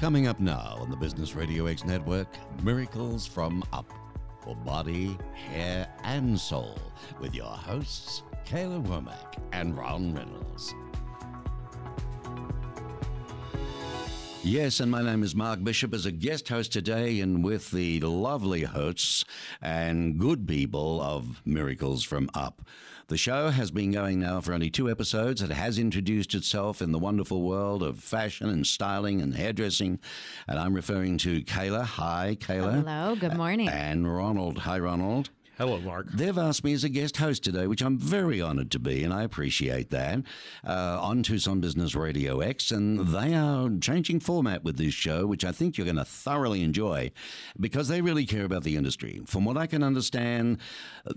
Coming up now on the Business Radio X network, miracles from up for body, hair, and soul with your hosts, Kayla Womack and Ron Reynolds. Yes, and my name is Mark Bishop as a guest host today, and with the lovely hosts and good people of Miracles from Up. The show has been going now for only two episodes. It has introduced itself in the wonderful world of fashion and styling and hairdressing. And I'm referring to Kayla. Hi, Kayla. Hello, good morning. And Ronald. Hi, Ronald. Hello, Mark. They've asked me as a guest host today, which I'm very honoured to be, and I appreciate that, uh, on Tucson Business Radio X. And they are changing format with this show, which I think you're going to thoroughly enjoy because they really care about the industry. From what I can understand,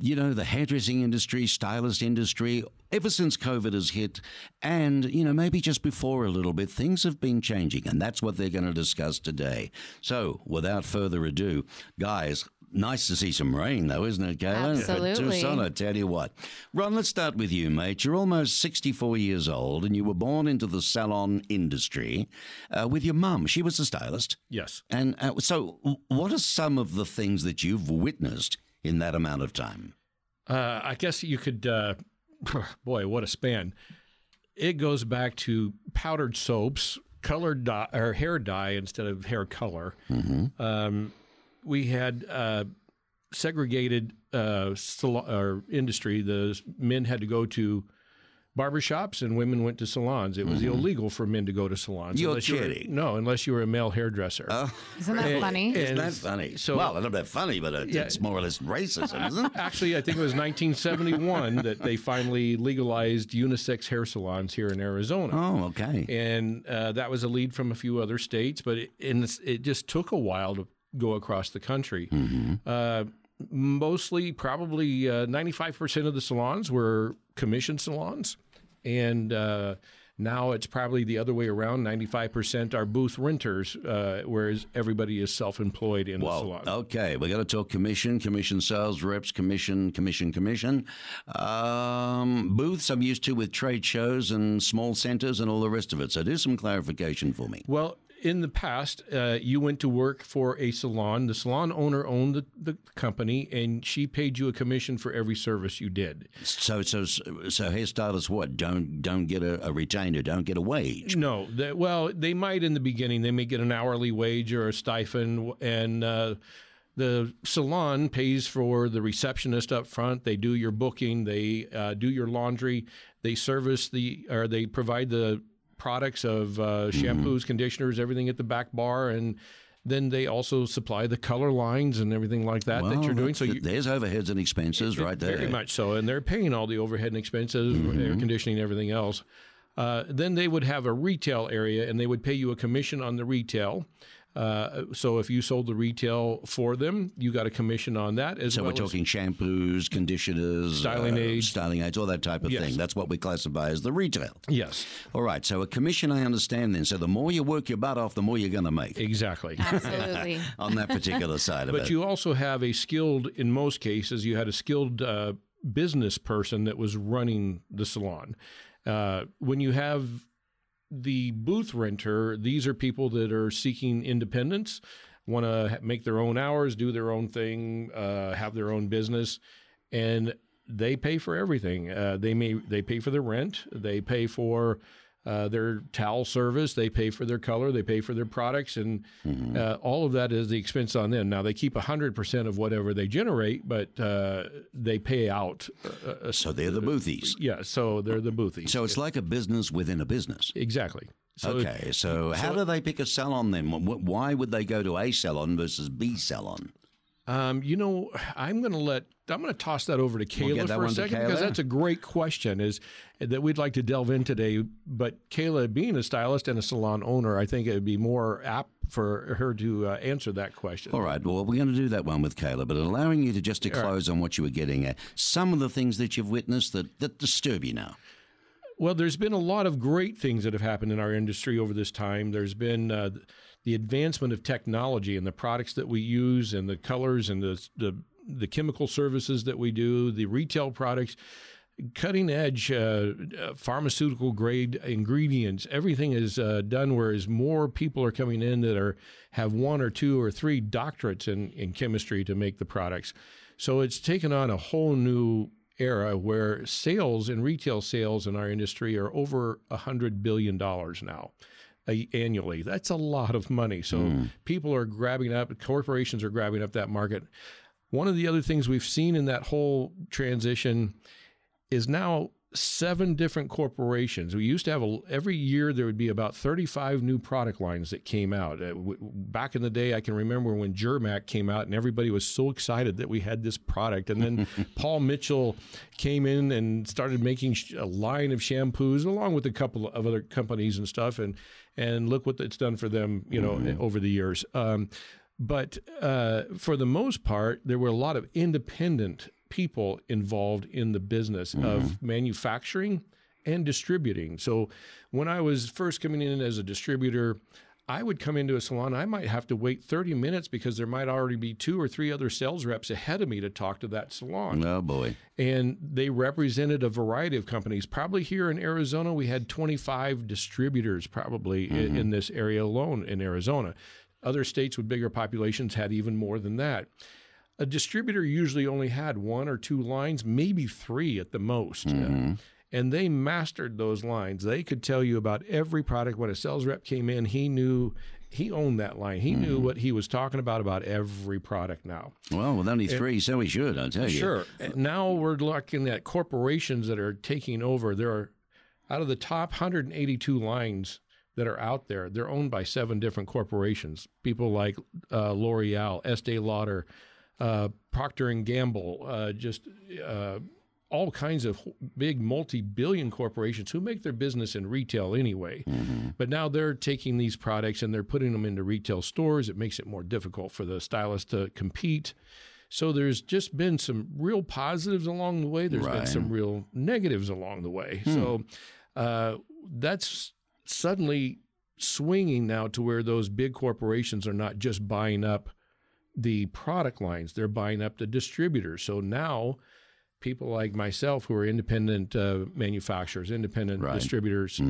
you know, the hairdressing industry, stylist industry, ever since COVID has hit, and, you know, maybe just before a little bit, things have been changing. And that's what they're going to discuss today. So, without further ado, guys, Nice to see some rain, though, isn't it, Galen? Absolutely. Tucson, I tell you what. Ron, let's start with you, mate. You're almost 64 years old, and you were born into the salon industry uh, with your mum. She was a stylist. Yes. And uh, so, what are some of the things that you've witnessed in that amount of time? Uh, I guess you could, uh, boy, what a span. It goes back to powdered soaps, colored dye, or hair dye instead of hair color. Mm-hmm. Um, we had uh, segregated uh, sal- or industry. The men had to go to barbershops and women went to salons. It was illegal for men to go to salons. Mm-hmm. You're unless you were- no, unless you were a male hairdresser. Isn't that funny? And- Isn't that funny? so- well, a little bit funny, but it, Yeah. it's more or less racism, isn't it? Actually, I think it was 1971 that they finally legalized unisex hair salons here in Arizona. Oh, okay. And uh, that was a lead from a few other states, but it, and it just took a while to go across the country. Uh, mostly, probably uh, 95% of the salons were commission salons. And uh, now it's probably the other way around 95% are booth renters, uh, whereas everybody is self employed in the salon. okay, we're going to talk commission, commission sales reps, commission, commission, commission. Um, booths I'm used to with trade shows and small centers and all the rest of it. So do some clarification for me. Well, in the past, uh, you went to work for a salon. The salon owner owned the, the company, and she paid you a commission for every service you did. So, so, so hairstylists what? Don't don't get a, a retainer, don't get a wage. No, they, well, they might in the beginning. They may get an hourly wage or a stipend, and uh, the salon pays for the receptionist up front. They do your booking. They uh, do your laundry. They service the or they provide the products of uh, shampoos, conditioners, everything at the back bar, and then they also supply the color lines and everything like that that you're doing. So you, there's overheads and expenses right there. very much so, and they're paying all the overhead and expenses, air conditioning, everything else. Uh, then they would have a retail area, and they would pay you a commission on the retail. Uh, so if you sold the retail for them, you got a commission on that. As So well So we're talking shampoos, conditioners, Styling uh, aids. styling aids, all that type of Yes. thing. That's what we classify as the retail. Yes, All right. So a commission, I understand then. So the more you work your butt off, the more you're going to make exactly. Absolutely. on that particular side of But it. But you also have a skilled, in most cases, you had a skilled uh, business person that was running the salon. Uh, when you have the booth renter, these are people that are seeking independence, want to make their own hours, do their own thing, uh, have their own business, and they pay for everything. Uh, they may they pay for the rent, they pay for uh, their towel service, they pay for their color, they pay for their products, and uh, all of that is the expense on them. Now they keep hundred percent of whatever they generate, but uh, they pay out. Uh, uh, so they're the boothies. yeah, so they're the boothies. So it's like a business within a business. exactly. So okay. So, how do they pick a salon then? Wh- Why would they go to A salon versus B salon? Um, you know, I'm going to let I'm going to toss that over to Kayla that for a second because that's a great question. Is that we'd like to delve in today? But Kayla, being a stylist and a salon owner, I think it would be more apt for her to uh, answer that question. All right. Well, we're going to do that one with Kayla, but allowing you to just to close on what you were getting at, some of the things that you've witnessed that, that disturb you now. Well, there's been a lot of great things that have happened in our industry over this time. There's been uh, the advancement of technology and the products that we use, and the colors and the the, the chemical services that we do, the retail products. cutting edge uh, uh, pharmaceutical grade ingredients. Everything is uh, done whereas more people are coming in that are have one or two or three doctorates in, in chemistry to make the products. So it's taken on a whole new era where sales and retail sales in our industry are over a hundred billion dollars now annually. That's a lot of money. So people are grabbing up, corporations are grabbing up that market. One of the other things we've seen in that whole transition is now seven different corporations. We used to have a, every year there would be about 35 new product lines that came out. Uh, w- back in the day, I can remember when Germac came out and everybody was so excited that we had this product. And then Paul Mitchell came in and started making sh- a line of shampoos along with a couple of other companies and stuff. And and look what it's done for them, you know, over the years. Um, but uh, for the most part, there were a lot of independent people involved in the business of manufacturing and distributing. So when I was first coming in as a distributor, I would come into a salon. I might have to wait 30 minutes because there might already be two or three other sales reps ahead of me to talk to that salon Oh boy. and they represented a variety of companies. Probably here in Arizona, we had 25 distributors probably i- in, this area alone in Arizona. Other states with bigger populations had even more than that. A distributor usually only had one or two lines, maybe three at the most. Mm-hmm. And they mastered those lines. They could tell you about every product. When a sales rep came in, he knew he owned that line. He knew mm-hmm. what he was talking about about every product now. Well, with only three, so he should, I'll tell you. Sure. Now we're looking at corporations that are taking over. There are out of the top 182 lines that are out there, they're owned by seven different corporations. People like uh, L'Oreal, Estee Lauder, uh, Procter and Gamble, uh, just uh, all kinds of big multi-billion corporations who make their business in retail anyway. But now they're taking these products and they're putting them into retail stores. It makes it more difficult for the stylist to compete. So there's just been some real positives along the way. There's been some real negatives along the way. So uh, that's suddenly swinging now to where those big corporations are not just buying up the product lines; they're buying up the distributors. So now people like myself who are independent uh, manufacturers, independent Right. distributors,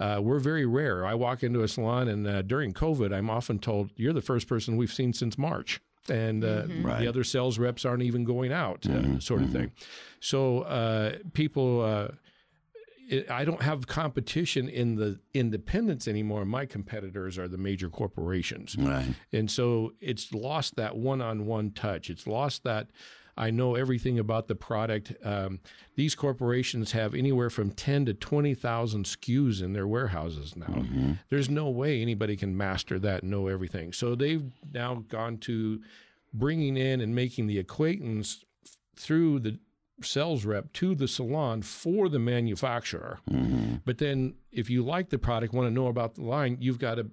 uh, we're very rare. I walk into a salon, and uh, during COVID, I'm often told, "You're the first person we've seen since March." And uh, Right. the other sales reps aren't even going out, uh, sort of thing. So uh, people, uh, it, I don't have competition in the independents anymore. My competitors are the major corporations. Right. And so it's lost that one on one touch. It's lost that I know everything about the product. Um, these corporations have anywhere from 10 to 20,000 SKUs in their warehouses now. There's no way anybody can master that and know everything. So they've now gone to bringing in and making the acquaintance through the sales rep to the salon for the manufacturer. Mm-hmm. But then if you like the product, want to know about the line, you've got to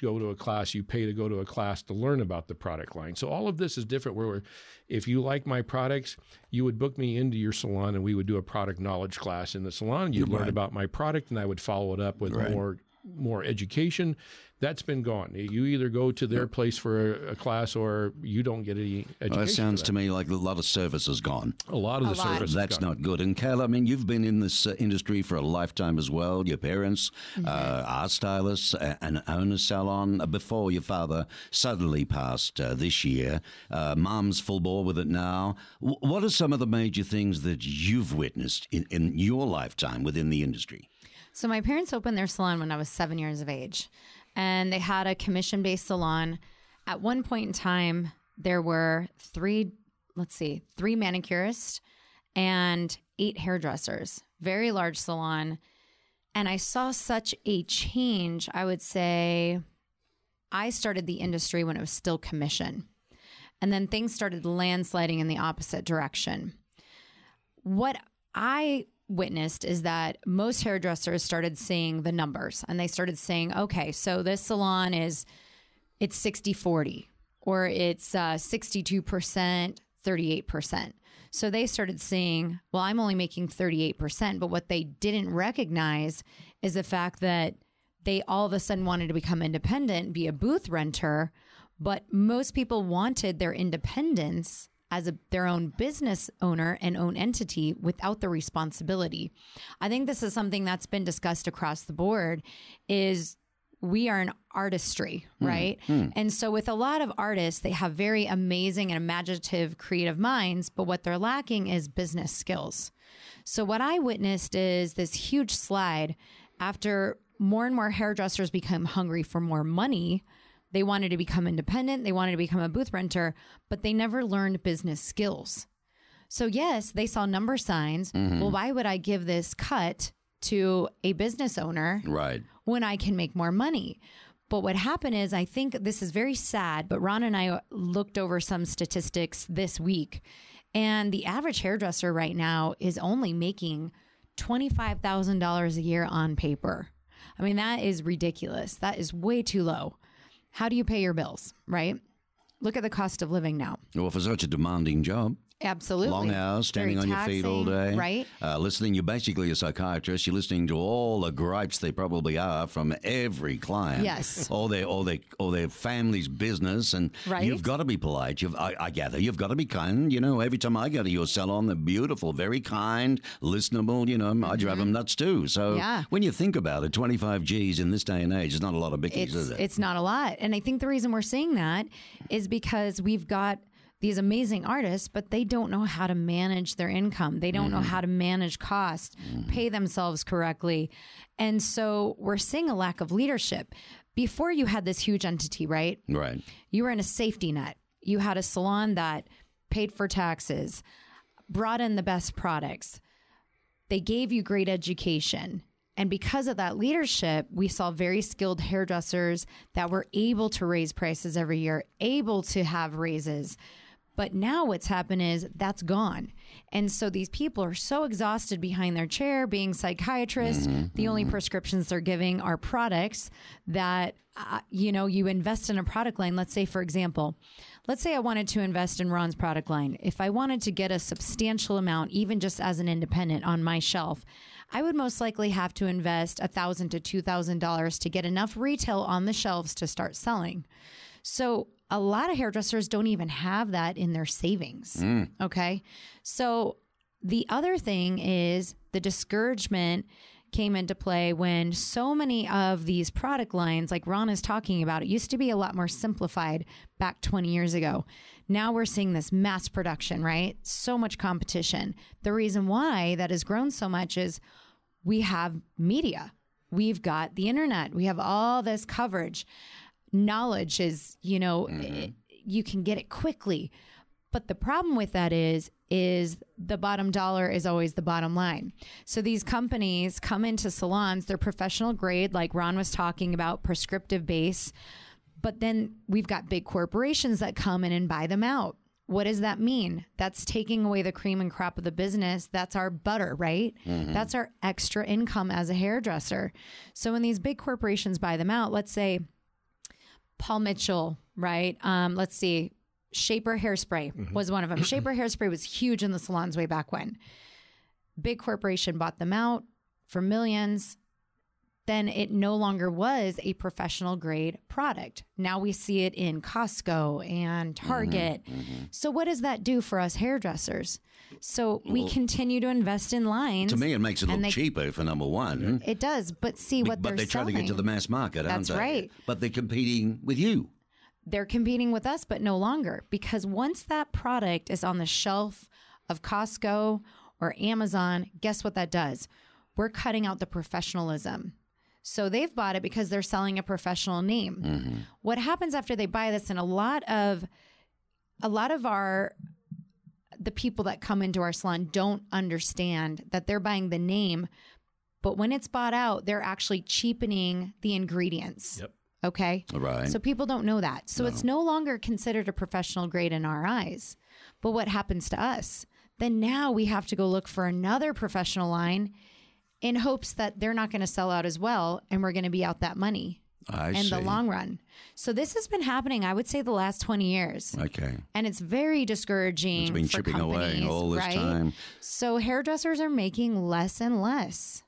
go to a class. You pay to go to a class to learn about the product line. So all of this is different where we're, if you like my products, you would book me into your salon and we would do a product knowledge class in the salon. You'd learn about my product and I would follow it up with Right. more more education. That's been gone. You either go to their place for a, a class or you don't get any education. Well, that sounds that. to me like a lot of service is gone. a lot of A the lot. service. is gone. not good. And Kayla, I mean, you've been in this uh, industry for a lifetime as well. Your parents uh, are stylists uh, and own a salon uh, before your father suddenly passed uh, this year. Uh, Mom's full bore with it now. W- what are some of the major things that you've witnessed in, in your lifetime within the industry? So my parents opened their salon when I was seven years of age, and they had a commission-based salon. At one point in time, there were three, let's see, three manicurists and eight hairdressers. Very large salon, and I saw such a change. I would say, I started the industry when it was still commission, and then things started landsliding in the opposite direction. What I witnessed is that most hairdressers started seeing the numbers and they started saying, okay, so this salon is it's 60 40 or it's uh, 62%, 38%. So they started seeing, well, I'm only making 38%. But what they didn't recognize is the fact that they all of a sudden wanted to become independent, be a booth renter. But most people wanted their independence as a, their own business owner and own entity without the responsibility. I think this is something that's been discussed across the board is we are an artistry, hmm. right? Hmm. And so with a lot of artists, they have very amazing and imaginative creative minds, but what they're lacking is business skills. So what I witnessed is this huge slide after more and more hairdressers become hungry for more money. They wanted to become independent, they wanted to become a booth renter, but they never learned business skills. So yes, they saw number signs. Mm-hmm. Well, why would I give this cut to a business owner Right. when I can make more money. But what happened is, I think this is very sad, but Ron and I looked over some statistics this week, and the average hairdresser right now is only making $25,000 a year on paper. I mean, that is ridiculous. That is way too low. How do you pay your bills, right? Look at the cost of living now. Well, for such a demanding job, Absolutely. long hours, standing Very on your feet all day, Right. Uh, listening, you're basically a psychiatrist. You're listening to all the gripes they probably are from every client. Yes. All their, all their, all their family's business, and Right. you've got to be polite. You've, I, I gather, you've got to be kind. You know, every time I go to your salon, they're beautiful, very kind, listenable. You know, I drive them nuts too. So Mm-hmm. Yeah. when you think about it, 25 G's in this day and age is not a lot of bickies, it's is it? it's not a lot and i think the reason we're seeing that is because we've got these amazing artists but they don't know how to manage their income they don't know mm-hmm. how to manage costs mm-hmm. pay themselves correctly and so we're seeing a lack of leadership before you had this huge entity right right. you were in a safety net. You had a salon that paid for taxes, brought in the best products. They gave you great education. And because of that leadership, we saw very skilled hairdressers that were able to raise prices every year, able to have raises. But now what's happened is that's gone. And so these people are so exhausted behind their chair being psychiatrists. The only prescriptions they're giving are products that, uh, you know, you invest in a product line. Let's say, for example, let's say I wanted to invest in Ron's product line. If I wanted to get a substantial amount, even just as an independent on my shelf, I would most likely have to invest a thousand to two thousand dollars to get enough retail on the shelves to start selling. So a lot of hairdressers don't even have that in their savings. Mm. Okay. So the other thing is the discouragement came into play when so many of these product lines, like Ron is talking about, it used to be a lot more simplified back 20 years ago. Now we're seeing this mass production, right? So much competition. The reason why that has grown so much is we have media. We've got the internet. We have all this coverage. Knowledge is, you know, it- you can get it quickly. But the problem with that is is the bottom dollar is always the bottom line. So these companies come into salons, they're professional grade like Ron was talking about prescriptive base, but then we've got big corporations that come in and buy them out. What does that mean? That's taking away the cream and crop of the business. That's our butter, right? Mm-hmm. That's our extra income as a hairdresser. So when these big corporations buy them out, let's say Paul Mitchell, right? Um, let's see, Shaper Hairspray was one of them. Shaper Hairspray was huge in the salons way back when. Big corporation bought them out for millions. Then it no longer was a professional grade product. Now we see it in Costco and mm-hmm, Target. Mm-hmm. So, what does that do for us hairdressers? So, we continue to invest in lines. To me, it makes it look they- cheaper for number one. It does, but see what but they're But they try selling. to get to the mass market, aren't That's right. But they're competing with you. they're competing with us, but no longer because once that product is on the shelf of Costco or Amazon, guess what that does? We're cutting out the professionalism. So they've bought it because they're selling a professional name. Mm-hmm. What happens after they buy this, and a lot of a lot of our the people that come into our salon don't understand that they're buying the name, but when it's bought out, they're actually cheapening the ingredients. Yep. Okay. Right. So people don't know that. So it's no longer considered a professional grade in our eyes. But what happens to us? Then now we have to go look for another professional line in hopes that they're not going to sell out as well and we're going to be out that money I in see. the long run. So this has been happening, I would say, the last 20 years. Okay. And it's very discouraging. It's been for chipping away companies, all this right? time. So hairdressers are making less and less.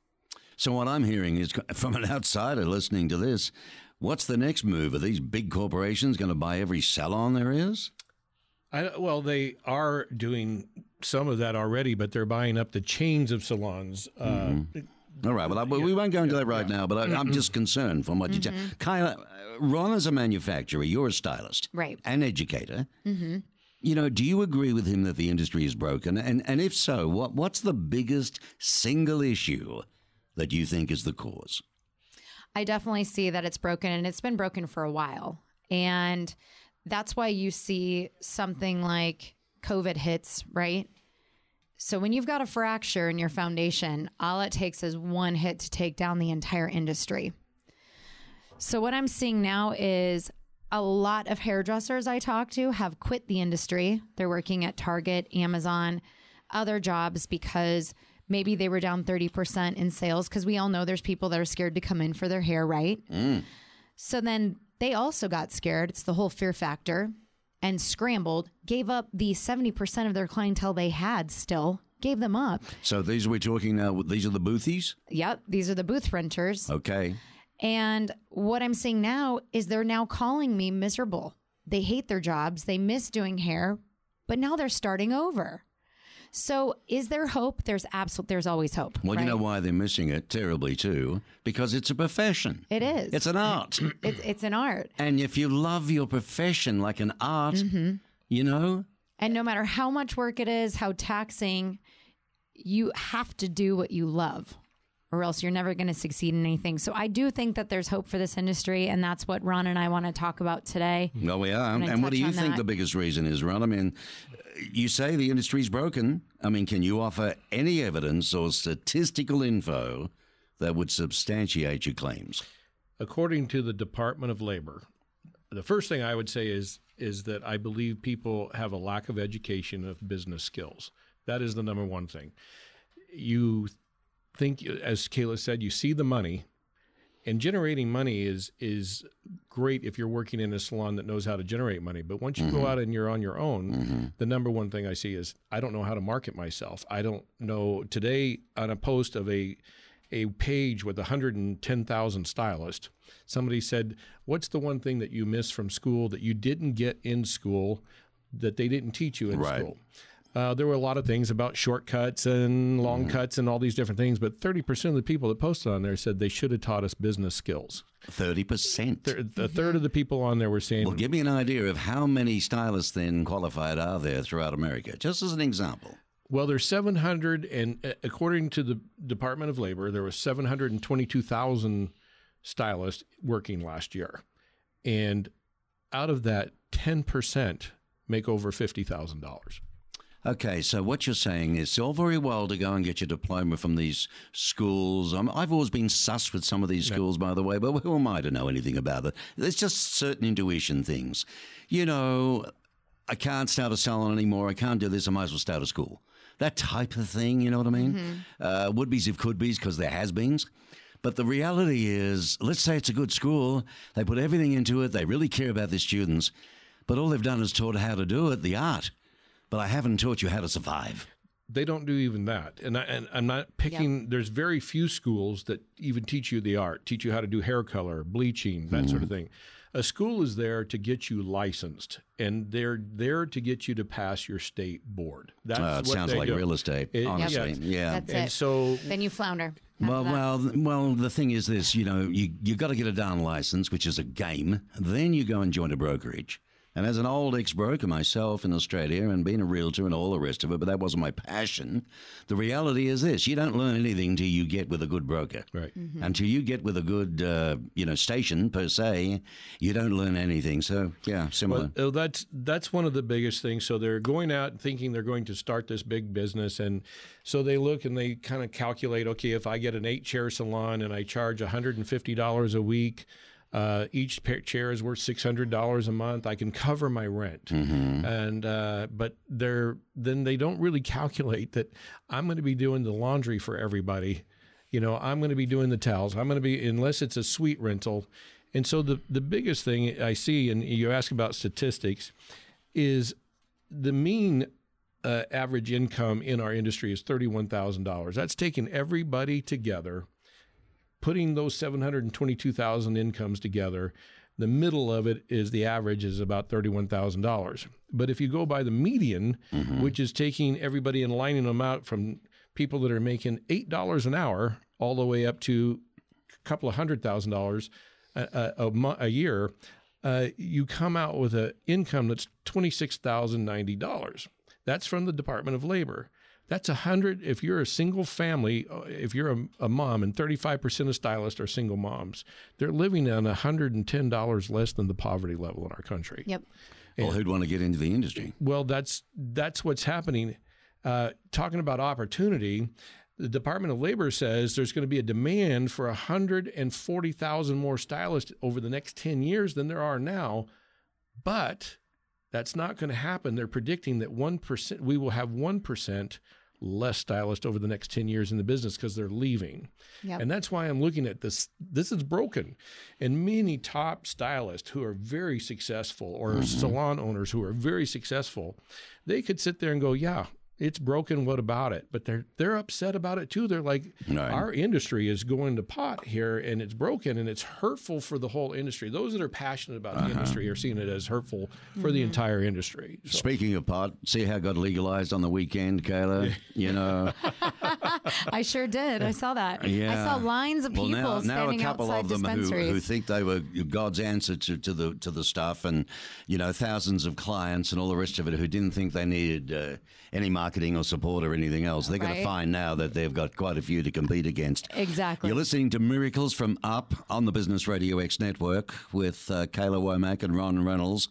So what I'm hearing is from an outsider listening to this, what's the next move? Are these big corporations going to buy every salon there is? I, well, they are doing some of that already, but they're buying up the chains of salons. Uh, Mm-hmm. All right. Well, I, we won't go into that right now, but I, I'm just concerned from what you tell. Kyla, uh, Ron is a manufacturer. You're a stylist. Right. An educator. Mm-hmm. You know, do you agree with him that the industry is broken? And, and if so, what, what's the biggest single issue that you think is the cause? I definitely see that it's broken and it's been broken for a while. And that's why you see something like COVID hits, right? So when you've got a fracture in your foundation, all it takes is one hit to take down the entire industry. So what I'm seeing now is a lot of hairdressers I talk to have quit the industry. They're working at Target, Amazon, other jobs because maybe they were down 30% in sales because we all know there's people that are scared to come in for their hair, right? Mm. So then they also got scared. It's the whole fear factor and scrambled, gave up the 70% of their clientele they had still, gave them up. So these we're talking now, these are the boothies? Yep, these are the booth renters. Okay. And what I'm seeing now is they're now calling me miserable. They hate their jobs, they miss doing hair, but now they're starting over. So is there hope? There's absolute there's always hope. Well, you know why they're missing it terribly too? Because it's a profession. It is. It's an art. it's it's an art. and if you love your profession like an art, Mm-hmm. you know, And no matter how much work it is, how taxing, you have to do what you love, or else you're never going to succeed in anything. So I do think that there's hope for this industry, and that's what Ron and I want to talk about today. well, we are. And what do you think that? the biggest reason is, Ron? I mean, you say the industry's broken. I mean, can you offer any evidence or statistical info that would substantiate your claims? according to the Department of Labor, the first thing I would say is is that I believe people have a lack of education of business skills. That is the number one thing. You think, as Kayla said, you see the money, and generating money is is great if you're working in a salon that knows how to generate money. But once you go mm-hmm. out and you're on your own, mm-hmm. the number one thing I see is I don't know how to market myself. I don't know today on a post of a a page with 110,000 stylists. Somebody said, "What's the one thing that you miss from school that you didn't get in school that they didn't teach you in Right. school?" Uh, there were a lot of things about shortcuts and long cuts and all these different things, but 30% of the people that posted on there said they should have taught us business skills. 30%. Thir- A third of the people on there were saying, Well, give me an idea of how many stylists then qualified are there throughout America, just as an example. Well, there's 700, and uh, according to the Department of Labor, there was 722,000 stylists working last year, and out of that, 10% make over fifty thousand dollars. Okay, so what you're saying is it's all very well to go and get your diploma from these schools. Um, I've always been sus with some of these schools, by the way, but who am I to know anything about it? There's just certain intuition things. You know, I can't start a salon anymore. I can't do this. I might as well start a school. That type of thing, you know what I mean? Uh, would be's if could be's because there has beens. But the reality is, let's say it's a good school. They put everything into it. They really care about their students. But all they've done is taught how to do it, the art. But I haven't taught you how to survive. They don't do even that, and, I, and I'm not picking. There's very few schools that even teach you the art, teach you how to do hair color, bleaching, that sort of Mm-hmm. thing. A school is there to get you licensed, and they're there to get you to pass your state board. That's Uh, it what sounds they like do. real estate, It- honestly. yeah. Yeah. That's And it. so then you flounder. Well, well, well. The thing is this: you know, you you got to get a darn license, which is a game. Then you go and join a brokerage. And as an old ex-broker myself in Australia, and being a realtor and all the rest of it, but that wasn't my passion. The reality is this: you don't learn anything till you get with a good broker. right. Until you get with a good, uh, you know, station per se, you don't learn anything. So yeah, similar. Well, oh, that's that's one of the biggest things. So they're going out thinking they're going to start this big business, and so they look and they kind of calculate. Okay, if I get an eight chair salon and I charge one hundred and fifty dollars a week. Uh, each pair chair is worth six hundred dollars a month. I can cover my rent, and uh, but they're then they don't really calculate that I'm going to be doing the laundry for everybody. You know, I'm going to be doing the towels. I'm going to be unless it's a suite rental. And so the the biggest thing I see, and you ask about statistics, is the mean uh, average income in our industry is thirty one thousand dollars. That's taking everybody together, putting those seven hundred and twenty two thousand incomes together, The middle of it is the average is about thirty-one thousand dollars. But if you go by the median, which is taking everybody and lining them out from people that are making eight dollars an hour all the way up to a couple of hundred thousand dollars a, a, a, year, uh, you come out with an income that's twenty six thousand ninety dollars. That's from the Department of Labor. That's a hundred. If you're a single family, uh, if you're a, a mom, and 35% of stylists are single moms, they're living on $110 less than the poverty level in our country. Yep. Well, who'd want to get into the industry? Well, that's that's what's happening. Uh, talking about opportunity, the Department of Labor says there's going to be a demand for 140,000 more stylists over the next 10 years than there are now, but that's not going to happen. They're predicting that 1% we will have 1% less stylists over the next 10 years in the business because they're leaving. Yep. And that's why I'm looking at this. This is broken. And many top stylists who are very successful or mm-hmm. salon owners who are very successful, they could sit there and go, yeah, it's broken. What about it? But they're they're upset about it too. They're like, Right. our industry is going to pot here, and it's broken, and it's hurtful for the whole industry. Those that are passionate about the industry are seeing it as hurtful for the entire industry. So, Speaking of pot, see how it got legalized on the weekend, Kayla? You know, I sure did. I saw that. Yeah. I saw lines of well, people now, now a standing couple outside of them who, dispensaries. who think they were God's answer to, to the to the stuff, and you know, thousands of clients and all the rest of it who didn't think they needed uh, any marketing or support or anything else. They're going to find now that they've got quite a few to compete against. exactly. You're listening to Miracles from Up on the Business Radio X network with uh, Kayla Womack and Ron Reynolds,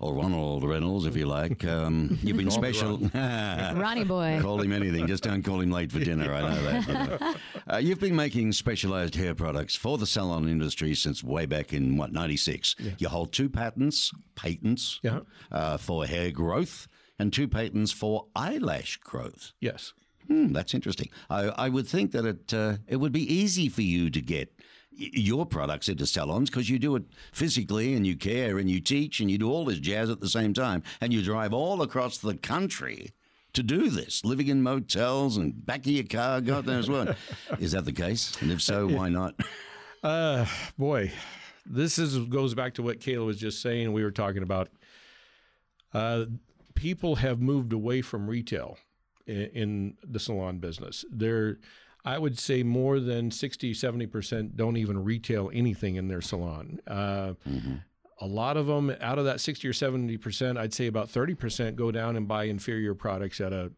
or Ronald Reynolds, if you like. Um, you've been special. Ronnie boy. Call him anything, just don't call him late for dinner. I know that. Uh, you've been making specialized hair products for the salon industry since way back in what '96. You hold two patents, patents Yeah. uh, for hair growth, and two patents for eyelash growth. yes. Hmm, that's interesting. I, I would think that it uh, it would be easy for you to get y- your products into salons because you do it physically and you care and you teach and you do all this jazz at the same time and you drive all across the country to do this, living in motels and back of your car, God knows what. Is that the case? And if so, why not? Uh, boy, this is goes back to what Kayla was just saying. We were talking about. Uh, people have moved away from retail in, in the salon business. They're, I would say, more than 60, 70 percent don't even retail anything in their salon. Uh, A lot of them, out of that 60 or 70 percent, I'd say about 30 percent go down and buy inferior products at a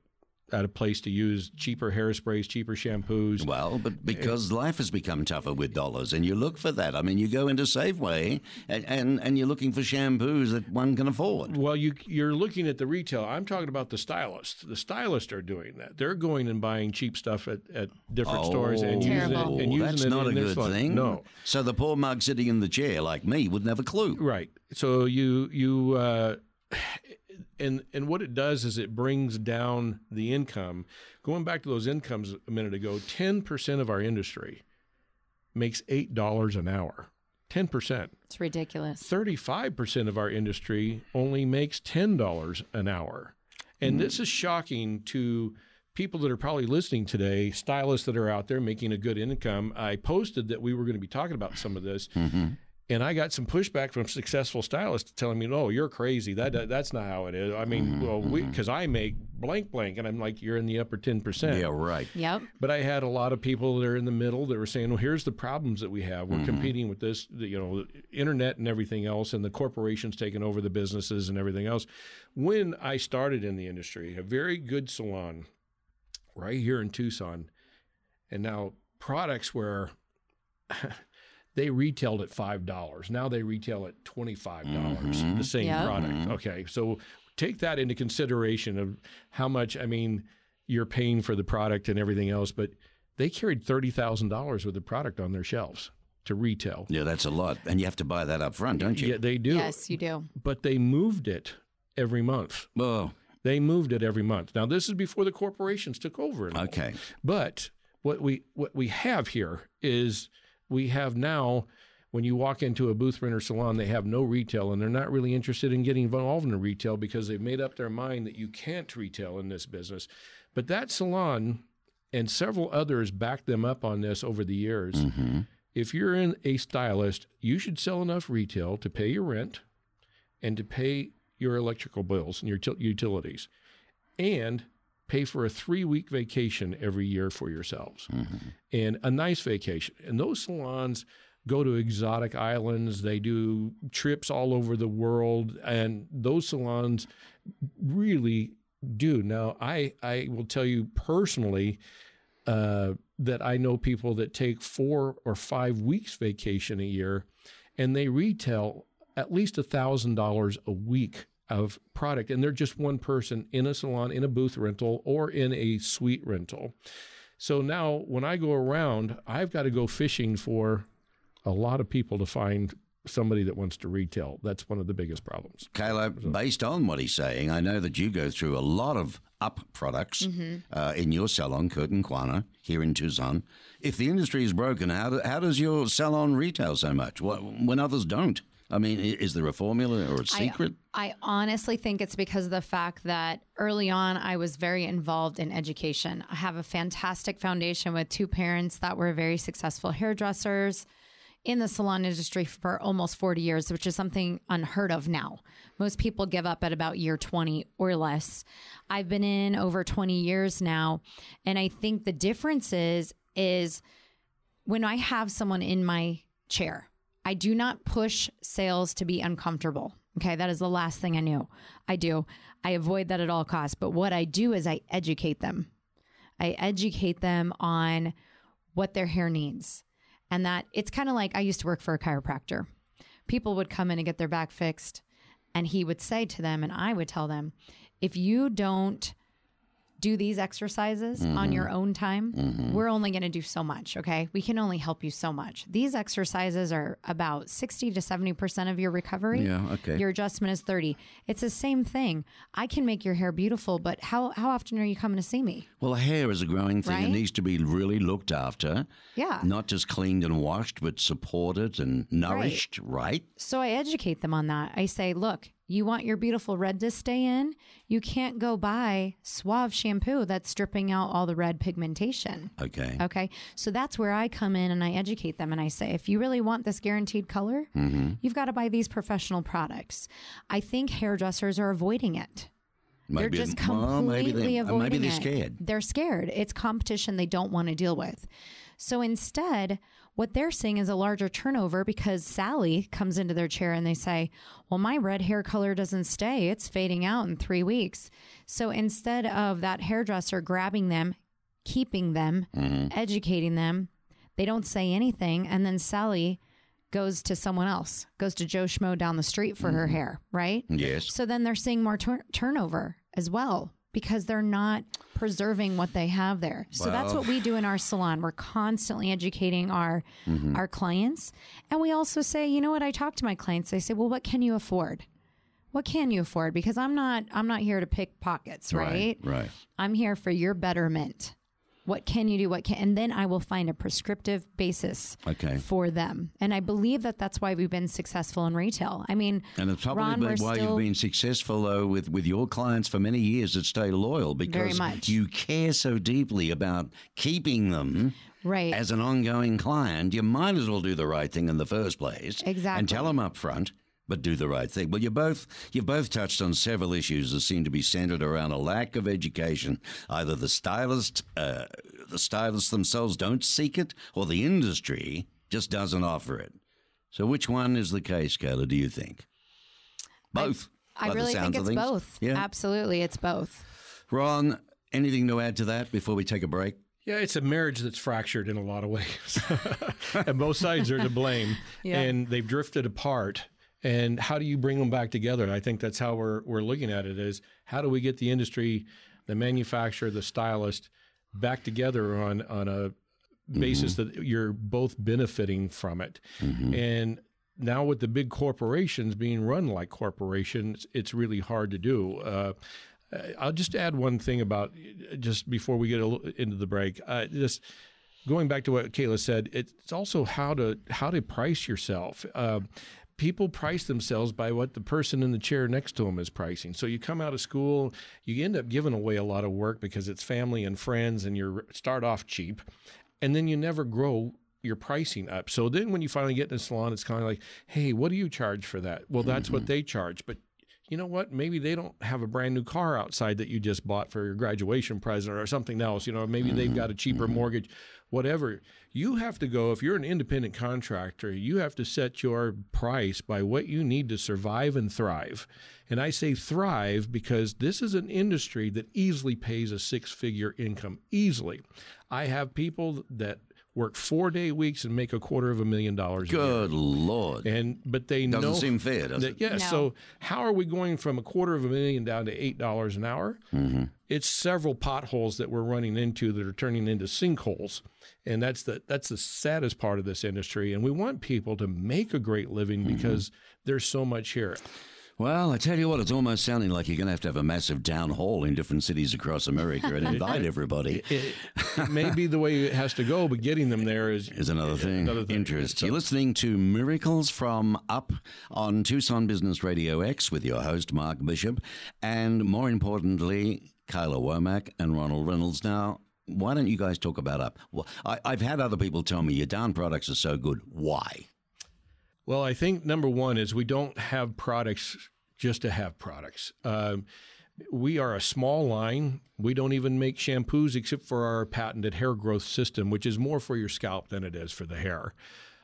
at a place to use cheaper hairsprays, cheaper shampoos. Well, but because life has become tougher with dollars, and you look for that. I mean, you go into Safeway, and, and, and you're looking for shampoos that one can afford. Well, you you're looking at the retail. I'm talking about the stylists. The stylists are doing that. They're going and buying cheap stuff at, at different stores and using it Terrible. and using that's it not a good salon. thing. No, So the poor mug sitting in the chair, like me, wouldn't have a clue. right. So you you uh, and and what it does is it brings down the income. Going back to those incomes a minute ago, ten percent of our industry makes eight dollars an hour. Ten percent. It's ridiculous. 35% of our industry only makes $10 an hour. And this is shocking to people that are probably listening today, stylists that are out there making a good income. I posted that we were going to be talking about some of this. Mm-hmm. And I got some pushback from successful stylists telling me, "No, you're crazy. That, that that's not how it is." I mean, well, we because I make blank blank, and I'm like, "You're in the upper ten percent." Yeah, right. Yep. But I had a lot of people that are in the middle that were saying, "Well, here's the problems that we have. We're Mm-hmm. competing with this, you know, internet and everything else, and the corporations taking over the businesses and everything else." When I started in the industry, a very good salon right here in Tucson, and now products where they retailed at five dollars. Now they retail at twenty five dollars. Mm-hmm. The same Yeah. product. Okay, so take that into consideration of how much. I mean, you're paying for the product and everything else, but they carried thirty thousand dollars worth of product on their shelves to retail. Yeah, that's a lot. And you have to buy that up front, don't you? Yeah, they do. Yes, you do. But they moved it every month. Oh, They moved it every month. Now this is before the corporations took over. it all. okay. But what we what we have here is we have now when you walk into a booth renter salon, they have no retail and they're not really interested in getting involved in retail because they've made up their mind that you can't retail in this business. But that salon and several others backed them up on this over the years. Mm-hmm. if you're in a stylist, you should sell enough retail to pay your rent and to pay your electrical bills and your til- utilities and pay for a three week vacation every year for yourselves and a nice vacation. And those salons go to exotic islands, they do trips all over the world, and those salons really do. Now, I, I will tell you personally uh, that I know people that take four or five weeks vacation a year and they retail at least a thousand dollars a week of product and they're just one person in a salon in a booth rental or in a suite rental. So now when i go around i've got to go fishing for a lot of people to find somebody that wants to retail. That's one of the biggest problems. Caleb, based on what he's saying, I know that you go through a lot of up products uh, in your salon, Kurt and Kwana, here in Tucson. If the industry is broken, how, do, how does your salon retail so much? What, when others don't? I mean, is there a formula or a secret? I honestly think it's because of the fact that early on I was very involved in education. I have a fantastic foundation with two parents that were very successful hairdressers in the salon industry for almost 40 years, which is something unheard of now. Most people give up at about year 20 or less. I've been in over 20 years now, and I think the difference is is when I have someone in my chair, I do not push sales to be uncomfortable. Okay, that is the last thing I knew. I do. I avoid that at all costs. But what I do is I educate them. I educate them on what their hair needs. And that it's kind of like I used to work for a chiropractor. People would come in and get their back fixed, and he would say to them, and I would tell them, if you don't do these exercises on your mm-hmm. own time, mm-hmm. we're only going to do so much. Okay. We can only help you so much. These exercises are about 60 to 70% of your recovery. Yeah, okay. Your adjustment is 30. It's the same thing. I can make your hair beautiful, but how, how often are you coming to see me? Well, hair is a growing thing. It needs to be really looked after. Yeah. Not just cleaned and washed, but supported and nourished, right? So I educate them on that. I say, look, you want your beautiful red to stay in? You can't go buy Suave shampoo that's stripping out all the red pigmentation. Okay. Okay. So that's where I come in and I educate them and I say, if you really want this guaranteed color, you've got to buy these professional products. I think hairdressers are avoiding it. They're Maybe- just well, completely maybe they, uh, avoiding Maybe they're it. They're scared. It's competition they don't want to deal with. So instead, what they're seeing is a larger turnover because Sally comes into their chair and they say, Well, my red hair color doesn't stay. It's fading out in three weeks. So instead of that hairdresser grabbing them, keeping them, mm-hmm. educating them, they don't say anything. And then Sally goes to someone else, goes to Joe Schmo down the street for her mm-hmm. hair, right? Yes. So then they're seeing more tur- turnover as well because they're not preserving what they have there. So that's what we do in our salon. We're constantly educating our Mm-hmm. our clients, and we also say, you know what? I talk to my clients. I say, well, what can you afford? What can you afford? Because I'm not I'm not here to pick pockets, right? Right. I'm here for your betterment. What can you do? What can and then I will find a prescriptive basis Okay. for them. And I believe that that's why we've been successful in retail. I mean, And it's probably Ron, been why you've been successful though with, with your clients for many years that stay loyal because you care so deeply about keeping them right. as an ongoing client. You might as well do the right thing in the first place. Exactly. And tell them up front, but do the right thing. Well, you both you've both touched on several issues that seem to be centered around a lack of education. Either the stylist, uh, the stylists themselves don't seek it, or the industry just doesn't offer it. So, which one is the case, Kayla? Do you think? Both. I by the really think it's things. both. Yeah. Absolutely, it's both. Ron, anything to add to that before we take a break? Yeah, it's a marriage that's fractured in a lot of ways. and both sides are to blame. Yeah. And they've drifted apart. And how do you bring them back together? And I think that's how we're, we're looking at it is how do we get the industry, the manufacturer, the stylist back together on, on a basis that you're both benefiting from it. And now with the big corporations being run like corporations, it's really hard to do. Uh, I'll just add one thing about just before we get into the break. Uh, just going back to what Kayla said, it's also how to how to price yourself. Uh, people price themselves by what the person in the chair next to them is pricing. So you come out of school, you end up giving away a lot of work because it's family and friends, and you start off cheap, and then you never grow your pricing up. So then when you finally get in a salon, it's kind of like, hey, what do you charge for that? Well, that's what mm-hmm. they charge. But you know what? Maybe they don't have a brand new car outside that you just bought for your graduation present or something else. You know, maybe they've mm-hmm. got a cheaper mm-hmm. mortgage, whatever. You have to go, if you're an independent contractor, you have to set your price by what you need to survive and thrive. And I say thrive because this is an industry that easily pays a six figure income, easily. I have people that work four day weeks and make a quarter of a million dollars a year. Good Lord. And but they Doesn't know seem fair, does that, it? yeah. No. So how are we going from a quarter of a million down to eight dollars an hour? Mm-hmm. It's several potholes that we're running into that are turning into sinkholes, and that's the that's the saddest part of this industry. And we want people to make a great living Mm-hmm. because there's so much here. Well, I tell you what, it's almost sounding like you're going to have to have a massive town hall in different cities across America and invite everybody. It, it may be the way it has to go, but getting them there is Is another thing. Another thing. Interest. So- You're listening to Miracles from Up on Tucson Business Radio X with your host, Mark Bishop, and more importantly, Kyla Womack and Ronald Reynolds. Now, why don't you guys talk about Up? Well, I, I've had other people tell me your down products are so good. Why? Well, I think number one is we don't have products just to have products. Um, we are a small line. We don't even make shampoos except for our patented hair growth system, which is more for your scalp than it is for the hair.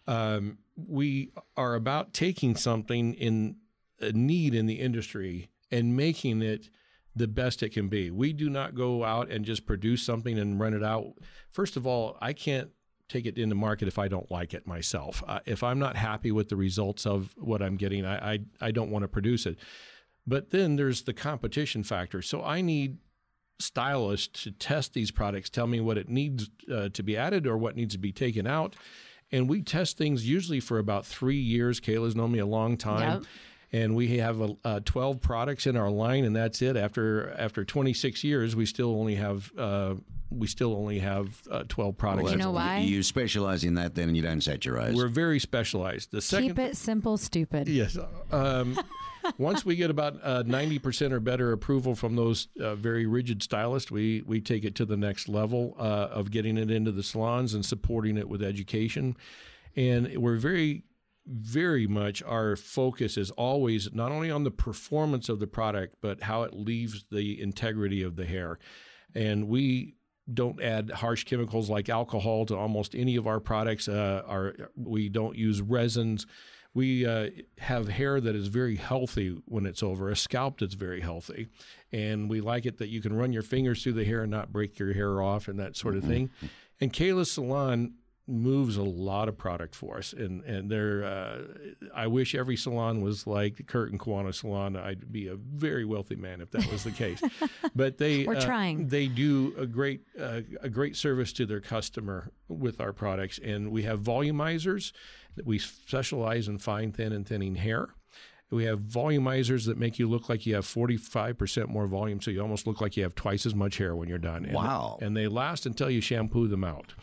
Um, we are about taking something in a need in the industry and making it the best it can be. We do not go out and just produce something and run it out. First of all, I can't take it into market if I don't like it myself. Uh, if I'm not happy with the results of what I'm getting, I, I, I don't want to produce it. But then there's the competition factor. So I need stylists to test these products, tell me what it needs uh, to be added or what needs to be taken out. And we test things usually for about three years. Kayla's known me a long time. Yep. And we have a, uh, 12 products in our line, and that's it. After after 26 years, we still only have uh, we still only have uh, 12 products. You know why? You specialize in that then and you don't set your. We're very specialized. The second Keep it simple, stupid. Yes. Um, once we get about uh, ninety percent or better approval from those uh, very rigid stylists, we we take it to the next level uh, of getting it into the salons and supporting it with education. And we're very, very much our focus is always not only on the performance of the product, but how it leaves the integrity of the hair. And we don't add harsh chemicals like alcohol to almost any of our products. Uh, our we don't use resins. We uh, have hair that is very healthy when it's over, a scalp that's very healthy, and we like it that you can run your fingers through the hair and not break your hair off and that sort of thing. And Kayla Salon moves a lot of product for us, and and they're. Uh, I wish every salon was like Kurt and Kwana Salon. I'd be a very wealthy man if that was the case. but they We're uh, trying. They do a great uh, a great service to their customer with our products, and we have volumizers that we specialize in fine, thin, and thinning hair. We have volumizers that make you look like you have 45% more volume, so you almost look like you have twice as much hair when you're done. And, Wow. And they last until you shampoo them out.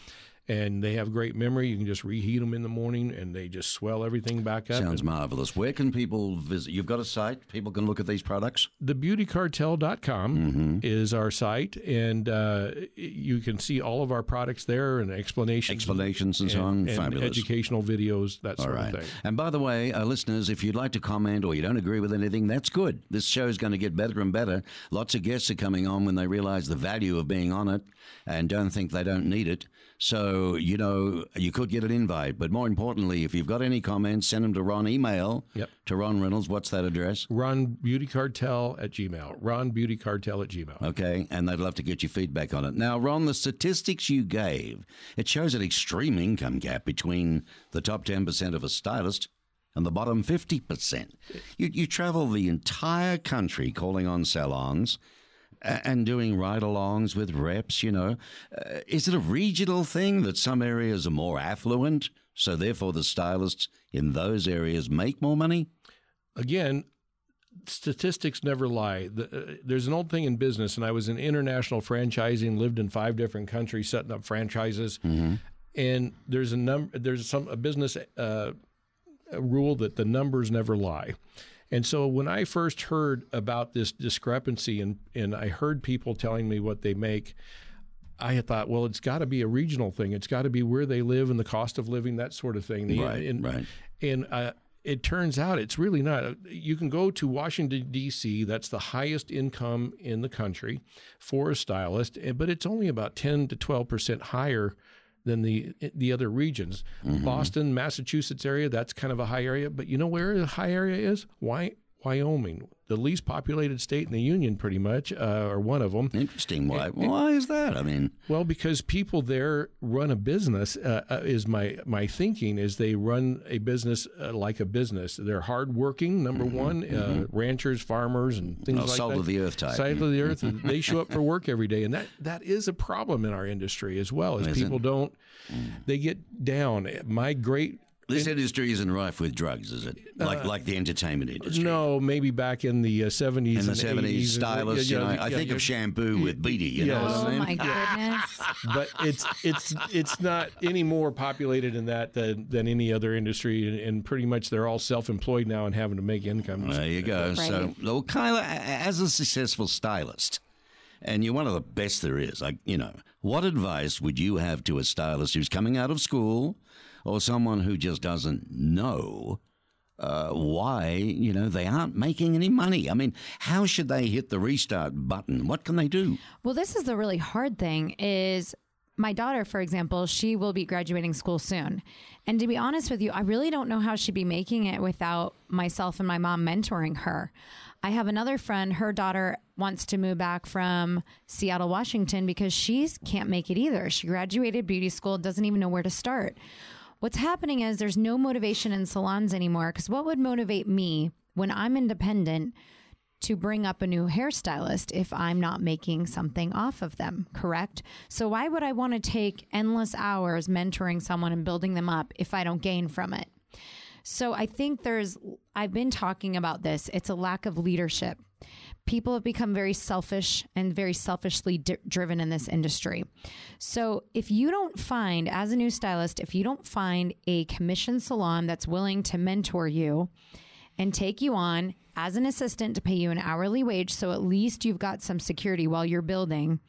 And they have great memory. You can just reheat them in the morning and they just swell everything back up. Sounds marvelous. Where can people visit? You've got a site. People can look at these products. thebeautycartel.com Mm-hmm. is our site, and uh, you can see all of our products there and explanations. Explanations and so on. and Fabulous. educational videos, that sort right. of thing. And by the way, uh, listeners, if you'd like to comment or you don't agree with anything, that's good. This show is going to get better and better. Lots of guests are coming on when they realize the value of being on it and don't think they don't need it. So, you know, you could get an invite. But more importantly, if you've got any comments, send them to Ron. Email Yep. to Ron Reynolds. What's that address? Ron Beauty Cartel at Gmail. Ron Beauty Cartel at Gmail. Okay, and they'd love to get your feedback on it. Now, Ron, the statistics you gave, it shows an extreme income gap between the top 10% of a stylist and the bottom 50%. You, you travel the entire country calling on salons and doing ride alongs with reps, you know. Uh, is it a regional thing that some areas are more affluent, so therefore the stylists in those areas make more money? Again, statistics never lie. The, uh, there's an old thing in business, and I was in international franchising, lived in five different countries, setting up franchises. And there's a number, there's some a business uh, a rule that the numbers never lie. And so when I first heard about this discrepancy, and and I heard people telling me what they make, I had thought, well, it's got to be a regional thing. It's got to be where they live and the cost of living, that sort of thing. The- Right, and, right. And uh, it turns out it's really not. You can go to Washington D.C. That's the highest income in the country for a stylist, eh, but it's only about ten to twelve percent higher than the the other regions. Mm-hmm. Boston, Massachusetts area, that's kind of a high area. But you know where the high area is? Why? Wyoming, the least populated state in the union, pretty much, uh, or one of them. Interesting. Why? Why is that? I mean, Well, because people there run a business uh, uh, is my my thinking is they run a business uh, like a business. They're hardworking. Number one, uh, ranchers, farmers, and things Oh, like salt that. of the earth type. Salt of the earth. they show up for work every day, and that that is a problem in our industry as well. As Is it? people don't, they get down. My great this industry isn't rife with drugs, is it? Like like the entertainment industry. Uh, no, maybe back in the uh, seventies In the and seventies, 80s, stylists, you know, I think of shampoo with Beatty, you know Yes. what Oh I mean? my goodness. but it's it's it's not any more populated in that than, than any other industry, and, and pretty much they're all self-employed now and having to make income. There you go. So, well, Kyla, as a successful stylist, and you're one of the best there is, like, you know, what advice would you have to a stylist who's coming out of school or someone who just doesn't know uh, why, you know, they aren't making any money? I mean, how should they hit the restart button? What can they do? Well, this is the really hard thing is my daughter, for example, she will be graduating school soon. And to be honest with you, I really don't know how she'd be making it without myself and my mom mentoring her. I have another friend, her daughter wants to move back from Seattle, Washington because she can't make it either. She graduated beauty school, doesn't even know where to start. What's happening is there's no motivation in salons anymore because what would motivate me when I'm independent to bring up a new hairstylist if I'm not making something off of them, correct? So why would I want to take endless hours mentoring someone and building them up if I don't gain from it? So I think there's I've been talking about this. It's a lack of leadership. People have become very selfish and very selfishly di- driven in this industry. So if you don't find as a new stylist, if you don't find a commission salon that's willing to mentor you, and take you on as an assistant to pay you an hourly wage so at least you've got some security while you're building,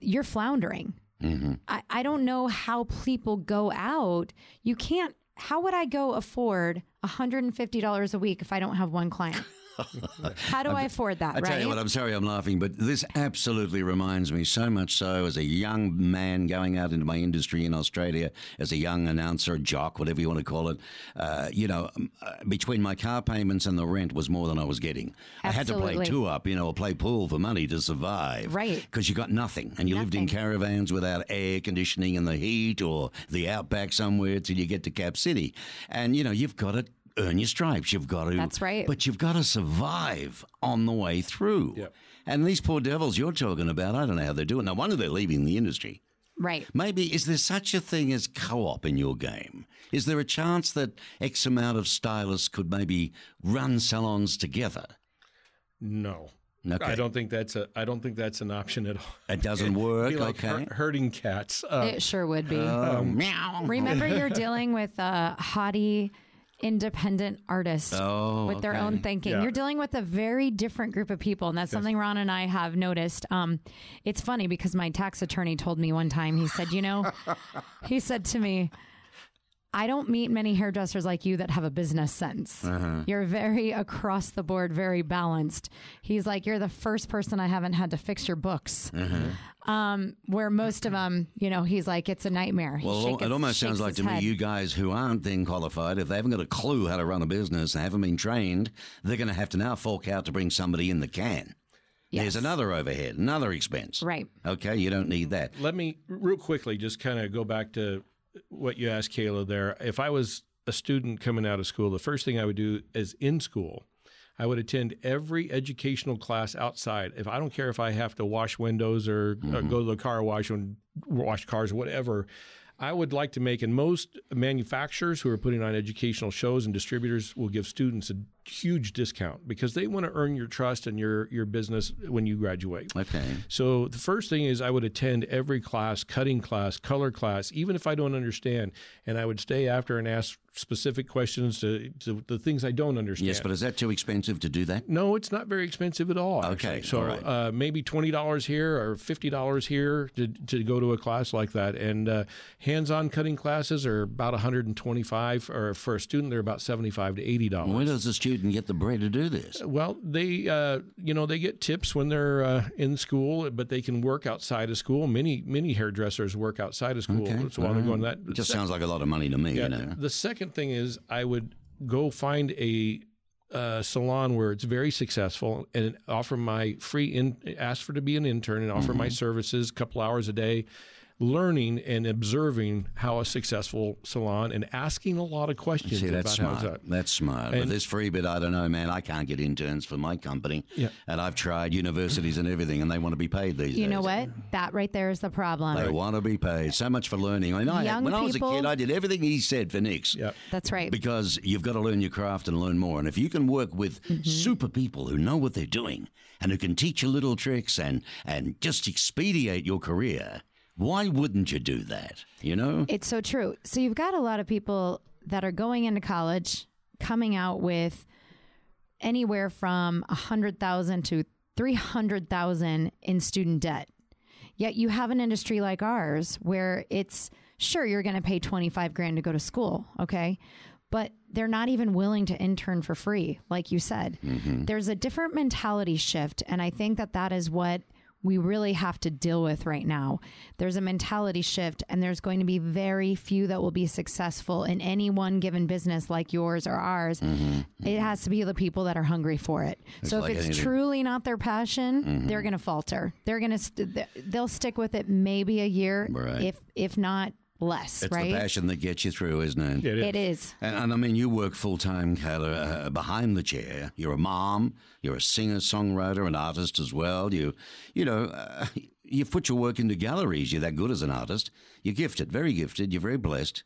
you're floundering. Mm-hmm. I, I don't know how people go out. You can't, how would I go afford $150 a week if I don't have one client? how do I afford that, I tell right? you what, I'm sorry I'm laughing, but this absolutely reminds me so much so as a young man going out into my industry in Australia, as a young announcer, jock, whatever you want to call it. Uh, you know, um, uh, between my car payments and the rent was more than I was getting. I had to play two up, you know, or play pool for money to survive. Right. Because you got nothing. And you lived in caravans without air conditioning in the heat or the outback somewhere till you get to Cap City. And, you know, you've got to earn your stripes. You've got to. That's right. But you've got to survive on the way through. Yep. And these poor devils you're talking about, I don't know how they're doing. No wonder they're leaving the industry. right. Maybe, is there such a thing as co op in your game? Is there a chance that X amount of stylists could maybe run salons together? No, Okay. I don't think that's a I don't think that's an option at all. It doesn't work, Be like okay. her- herding cats. Uh, it sure would be. Oh, meow. Remember, you're dealing with a haughty, independent artists Oh, with their okay. own thinking. Yeah. You're dealing with a very different group of people, and that's something Ron and I have noticed. Um, it's funny because my tax attorney told me one time. He said, "You know," he said to me. I don't meet many hairdressers like you that have a business sense. Uh-huh. You're very across the board, very balanced. He's like, you're the first person I haven't had to fix your books. Uh-huh. Um, where most of them, you know, he's like, it's a nightmare. Well, shake it almost sounds like his to me you guys who aren't then qualified, if they haven't got a clue how to run a business and haven't been trained, they're going to have to now fork out to bring somebody in the can. There's another overhead, another expense. Right. Okay, you don't need that. let me real quickly just kind of go back to what you asked Kayla there. If I was a student coming out of school, the first thing I would do is in school, I would attend every educational class outside. If I don't care if I have to wash windows or, or Mm-hmm. go to the car wash and wash cars, whatever. I would like to make, and most manufacturers who are putting on educational shows and distributors will give students a huge discount because they want to earn your trust and your your business when you graduate. Okay. So the first thing is I would attend every class, cutting class, color class, even if I don't understand, and I would stay after and ask specific questions to, to the things I don't understand. Yes, but is that too expensive to do that? No, it's not very expensive at all. Okay, actually. so all right. uh, maybe twenty dollars here or fifty dollars here to, to go to a class like that. And uh, hands-on cutting classes are about one hundred and twenty-five, or for a student, they're about seventy-five to eighty dollars. Where does the student get the bread to do this? Well, they, uh, you know, they get tips when they're uh, in school, but they can work outside of school. Many, many hairdressers work outside of school, Okay, so while they're going that. It just sounds like a lot of money to me, yeah, you know. The second thing is I would go find a uh, salon where it's very successful and offer my free in ask for to be an intern and offer Mm-hmm. my services a couple hours a day learning and observing how a successful salon and asking a lot of questions See, that's about smart. it's done. That's smart. but And- this free bit, I don't know, man. I can't get interns for my company. Yeah. And I've tried universities and everything, and they want to be paid these days. You know what? That right there is the problem. They want to be paid. So much for learning. I mean, I, Young when I was a kid, I did everything he said for Nix. Yeah. That's right. Because you've got to learn your craft and learn more. And if you can work with Mm-hmm. super people who know what they're doing and who can teach you little tricks and, and just expedite your career, why wouldn't you do that? You know? It's so true. So you've got a lot of people that are going into college, coming out with anywhere from a hundred thousand to three hundred thousand in student debt. Yet you have an industry like ours where it's sure you're going to pay twenty five grand to go to school, okay, but they're not even willing to intern for free, like you said. Mm-hmm. There's a different mentality shift, and I think that that is what we really have to deal with right now. There's a mentality shift, and there's going to be very few that will be successful in any one given business like yours or ours. Mm-hmm, mm-hmm. It has to be the people that are hungry for it. so like if it's anything. truly not their passion, mm-hmm. they're going to falter. They're going to st- they'll stick with it maybe a year, Right. if if not less. It's right? the passion that gets you through, isn't it? It is. It is. And, and I mean, you work full time, Kayla, uh, behind the chair. You're a mom. You're a singer, songwriter, an artist as well. You, you know, uh, you've put your work into galleries. You're that good as an artist. You're gifted, very gifted. You're very blessed.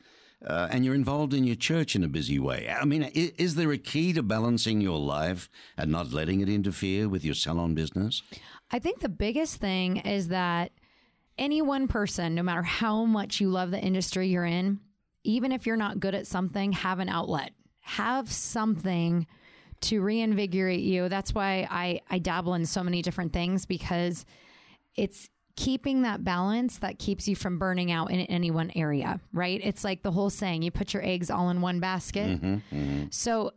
Uh, and you're involved in your church in a busy way. I mean, is, is there a key to balancing your life and not letting it interfere with your salon business? I think the biggest thing is that any one person, no matter how much you love the industry you're in, even if you're not good at something, have an outlet. Have something to reinvigorate you. That's why I, I dabble in so many different things because it's keeping that balance that keeps you from burning out in any one area, right? It's like the whole saying you put your eggs all in one basket. Mm-hmm, mm-hmm. So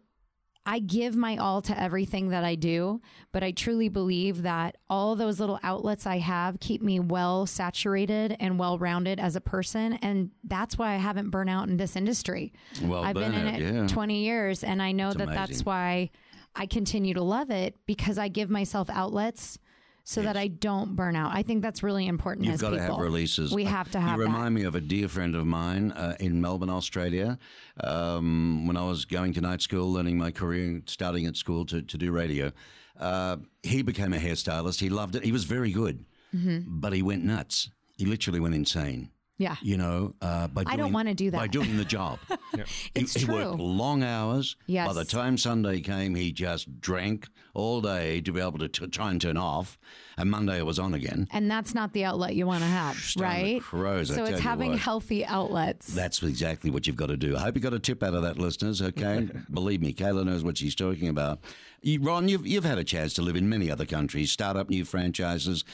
I give my all to everything that I do, but I truly believe that all those little outlets I have keep me well saturated and well rounded as a person. And that's why I haven't burnt out in this industry. Well, I've been in it yeah. 20 years, and I know that that's why I continue to love it because I give myself outlets so that I don't burn out. I think that's really important You've as got to have releases. We have to have You that. remind me of a dear friend of mine uh, in Melbourne, Australia. Um, when I was going to night school, learning my career, starting at school to, to do radio, uh, he became a hairstylist. He loved it. He was very good, Mm-hmm. but he went nuts. He literally went insane. Yeah. You know, uh, by doing, I don't wanna do that. by doing the job. It's he, he true. worked long hours. Yes. By the time Sunday came, he just drank all day to be able to t- try and turn off. And Monday it was on again. And that's not the outlet you want to have, right? crows, so tell it's having what. healthy outlets. That's exactly what you've got to do. I hope you got a tip out of that, listeners. Okay, believe me, Kayla knows what she's talking about. You, Ron, you've you've had a chance to live in many other countries, start up new franchises.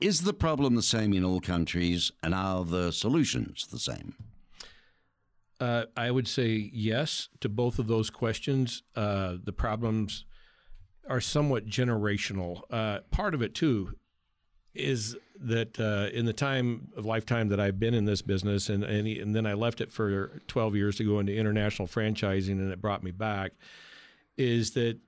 Is the problem the same in all countries, and are the solutions the same? Uh, I would say yes to both of those questions. Uh, the problems are somewhat generational. Uh, part of it too is that uh, in the time of lifetime that I've been in this business, and, and and then I left it for 12 years to go into international franchising, and it brought me back. Is that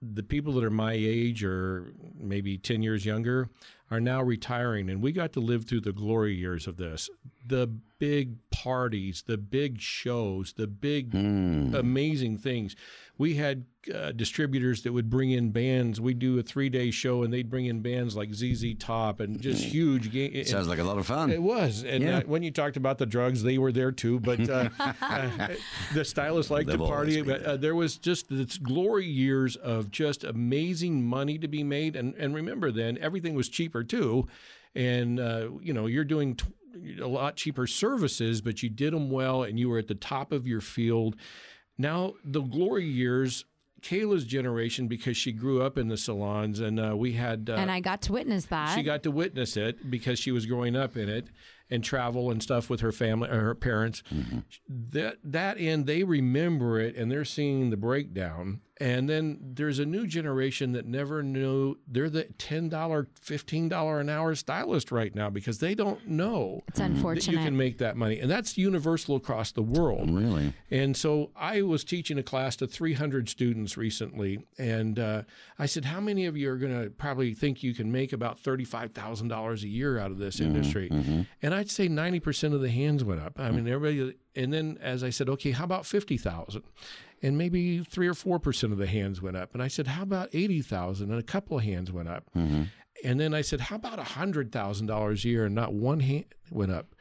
the people that are my age or maybe 10 years younger, are now retiring, and we got to live through the glory years of this. The big parties, the big shows, the big amazing things. We had uh, distributors that would bring in bands. We'd do a three day show, and they'd bring in bands like ZZ Top and just huge. Ga- Sounds like a lot of fun. it was, and Yeah. uh, when you talked about the drugs, they were there too. But uh, uh, the stylists liked They've to party. But uh, there was just this glory years of just amazing money to be made. And and remember, then everything was cheaper too. And uh, you know, you're doing t- a lot cheaper services, but you did them well, and you were at the top of your field. Now the glory years. Kayla's generation, because she grew up in the salons, and uh, we had uh, and I got to witness that. she got to witness it because she was growing up in it and travel and stuff with her family or her parents. That that end they remember it and they're seeing the breakdown. And then there's a new generation that never knew they're the ten dollar, fifteen dollar an hour stylist right now because they don't know it's that you can make that money. And that's universal across the world. Really? And so I was teaching a class to 300 students recently, and uh, I said, "How many of you are going to probably think you can make about thirty-five thousand dollars a year out of this industry?" And I'd say 90 percent of the hands went up. I mean, everybody. And then as I said, "Okay, how about fifty thousand? And maybe three or four percent of the hands went up. And I said, "How about eighty thousand? And a couple of hands went up." And then I said, "How about hundred thousand dollars a year?" And not one hand went up.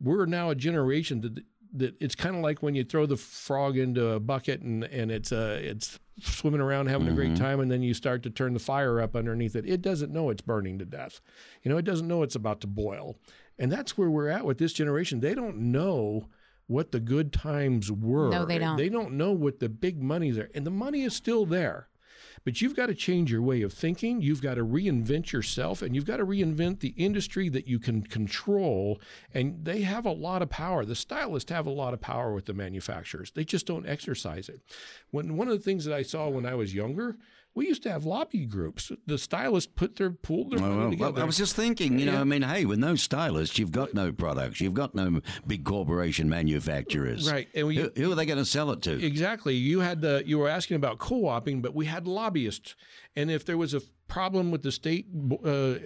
We're now a generation that that it's kind of like when you throw the frog into a bucket and and it's uh it's swimming around having a great time, and then you start to turn the fire up underneath it. It doesn't know it's burning to death. You know, it doesn't know it's about to boil, and that's where we're at with this generation. They don't know. What the good times were. No, they don't. They don't know what the big money's are. And the money is still there. But you've got to change your way of thinking. You've got to reinvent yourself and you've got to reinvent the industry that you can control. And they have a lot of power. The stylists have a lot of power with the manufacturers. They just don't exercise it. When one of the things that I saw when I was younger, we used to have lobby groups. The stylists put their pooled their money Well, well, together. I was just thinking, you know, Yeah. I mean, hey, with no stylists, you've got no products, you've got no big corporation manufacturers. Right, and we- who, who are they going to sell it to? Exactly. You had the you were asking about co-oping, but we had lobbyists, and if there was a problem with the state uh, uh,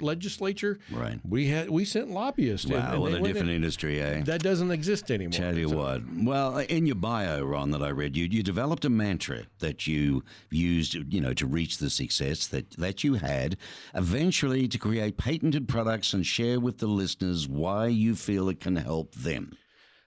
legislature, Right. we had we sent lobbyists. in, Wow, and what they a different in. industry, eh? That doesn't exist anymore. Tell you what. Well, in your bio, Ron, that I read, you you developed a mantra that you used, you know, to reach the success that that you had, eventually to create patented products and share with the listeners why you feel it can help them.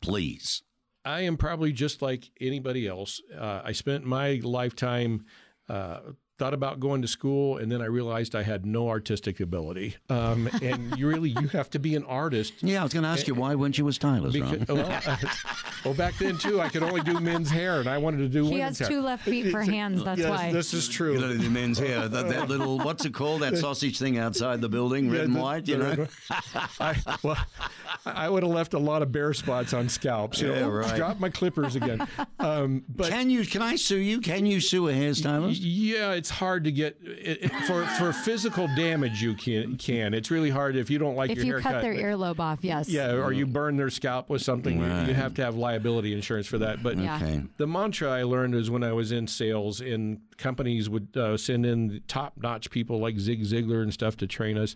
Please. I am probably just like anybody else. Uh, I spent my lifetime. Uh, Thought about going to school, and then I realized I had no artistic ability. Um, and you really, you have to be an artist Yeah, I was going to ask you why weren't you a stylist, Because, well, uh, well, back then too, I could only do men's hair, and I wanted to do he women's has hair. two left feet for hands. That's yes, why. this is true. You know, the men's hair, that, that little, what's it called? That sausage thing outside the building, red Yeah, and the- white, you know? I, well, I would have left a lot of bare spots on scalps. You know, Yeah, "Oops, right. Drop my clippers again. Um, but Can you, can I sue you? Can you sue a hairstylist? yeah, it's hard to get it, it- for for physical damage. You can can. It's really hard if you don't like if your you haircut. cut their earlobe off, yes. yeah, or you burn their scalp with something, you- you have to have liability insurance for that. But Okay. The mantra I learned is when I was in sales, and companies would uh, send in top-notch people like Zig Ziglar and stuff to train us.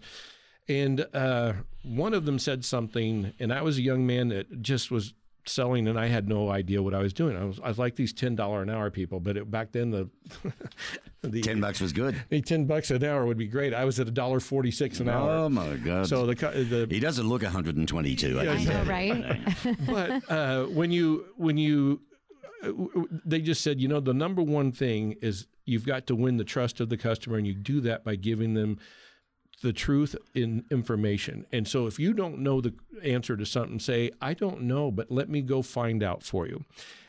And uh, one of them said something, and I was a young man that just was selling, and I had no idea what I was doing. I was, I was like these ten dollar an hour people, but it, back then the the 10 bucks was good. hey, ten bucks an hour would be great. I was at a dollar forty six an hour. Oh, my God. So the co- the he doesn't look 122. I Yeah, can I tell know, right? but uh, when you when you uh, w- w- they just said you know the number one thing is you've got to win the trust of the customer and you do that by giving them the truth in information and so if you don't know the answer to something say i don't know but let me go find out for you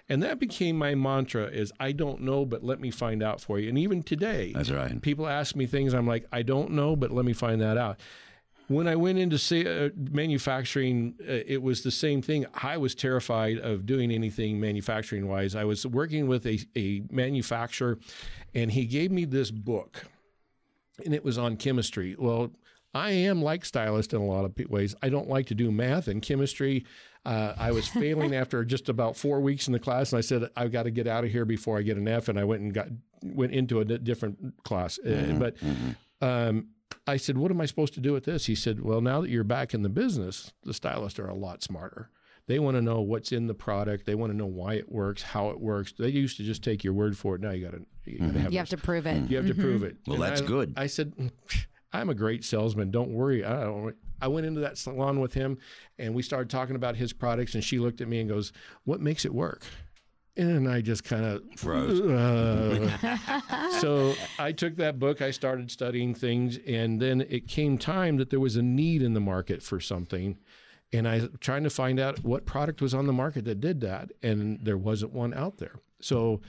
and that became my mantra is i don't know but let me find out for you and even today That's right. people ask me things i'm like i don't know but let me find that out when I went into say, uh, manufacturing, uh, it was the same thing. I was terrified of doing anything manufacturing wise. I was working with a, a manufacturer, and he gave me this book, and it was on chemistry. Well, I am like stylist in a lot of ways. I don't like to do math and chemistry. Uh, I was failing after just about four weeks in the class, and I said I've got to get out of here before I get an F. And I went and got went into a different class. Uh, but um, I said, What am I supposed to do with this? He said, Well, now that you're back in the business, the stylists are a lot smarter. They want to know what's in the product. They want to know why it works, how it works. They used to just take your word for it. Now you got to you got to mm-hmm. have You have to prove it. you have to mm-hmm. prove it. Well, And that's I- good. I said, mm, I'm a great salesman. Don't worry. I don't. I went into that salon with him, and we started talking about his products. And she looked at me and goes, "What makes it work?" And I just kind of Froze. Uh, so I took that book. I started studying things, and then it came time that there was a need in the market for something. And I trying to find out what product was on the market that did that, and there wasn't one out there. So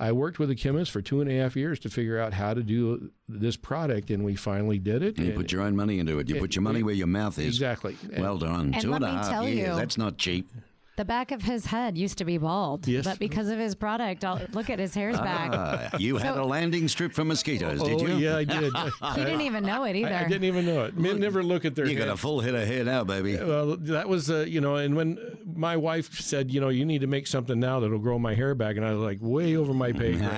I worked with a chemist for two and a half years to figure out how to do this product, and we finally did it. And you And- put your own money into it. You put your money where your mouth is. exactly. And- Well done. And Two let and a me half tell years. you- That's not cheap. The back of his head used to be bald, Yes. but because of his product, I'll, look at his hair's back. Ah, you had a landing strip for mosquitoes, did oh you? yeah, I did. He didn't even know it either. I, I didn't even know it. Men never look at their You head. got a full head of hair now, baby. Well, that was, uh, you know, and when my wife said, you know, you need to make something now that'll grow my hair back, and I was like, way over my pay grade.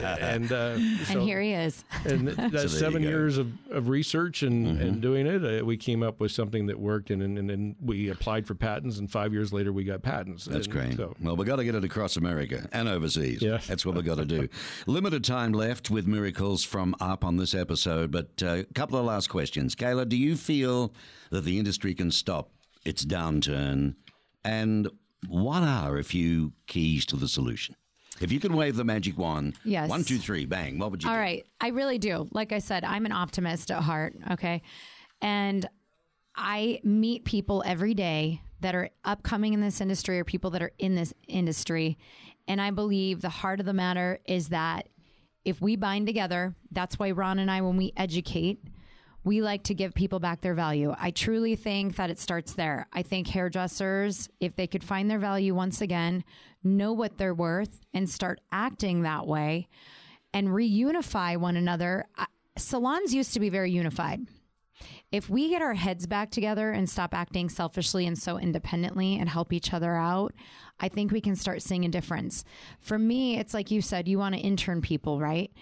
Uh, and uh, so, and here he is. and that there seven years of, of research and, and doing it, uh, we came up with something that worked, and, and, and then we applied for patents, and five years later, we got patents. That's And great. So, Well, we've got to get it across America and overseas. Yes. That's what we've got to do. Limited time left with miracles from up on this episode, but uh, a couple of last questions. Kayla, do you feel that the industry can stop its downturn? And what are a few keys to the solution? If you could wave the magic wand, Yes. one, two, three, bang, what would you All do? right. I really do. Like I said, I'm an optimist at heart. Okay. And I meet people every day that are upcoming in this industry or people that are in this industry. And I believe the heart of the matter is that if we bind together, that's why Ron and I, when we educate, we like to give people back their value. I truly think that it starts there. I think hairdressers, if they could find their value once again, know what they're worth, and start acting that way and reunify one another. Salons used to be very unified. If we get our heads back together and stop acting selfishly and so independently and help each other out, I think we can start seeing a difference. For me, it's like you said, you want to intern people, right?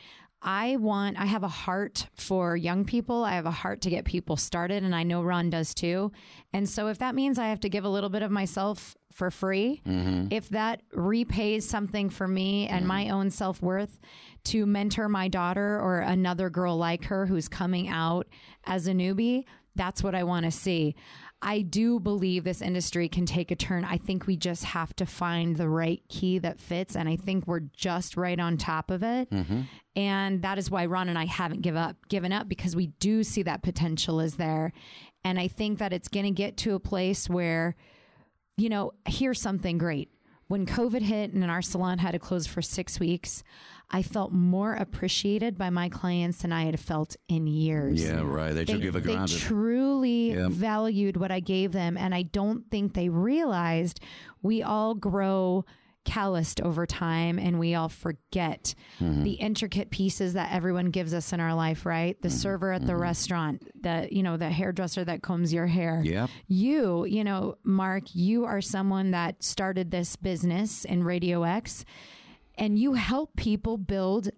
I want, I have a heart for young people. I have a heart to get people started, and I know Ron does too. And so, if that means I have to give a little bit of myself for free, mm-hmm. if that repays something for me and mm-hmm. my own self worth to mentor my daughter or another girl like her who's coming out as a newbie, that's what I want to see. I do believe this industry can take a turn. I think we just have to find the right key that fits. And I think we're just right on top of it. Mm-hmm. And that is why Ron and I haven't give up, given up because we do see that potential is there. And I think that it's going to get to a place where, you know, here's something great. When COVID hit and our salon had to close for six weeks, I felt more appreciated by my clients than I had felt in years Yeah, right. They took they, they truly valued what I gave them. And I don't think they realized we all grow calloused over time and we all forget Mm-hmm. the intricate pieces that everyone gives us in our life, right? Mm-hmm. The server at the restaurant, the, you know, the hairdresser that combs your hair. Yep. You, you know, Mark, you are someone that started this business in Radio X and you help people build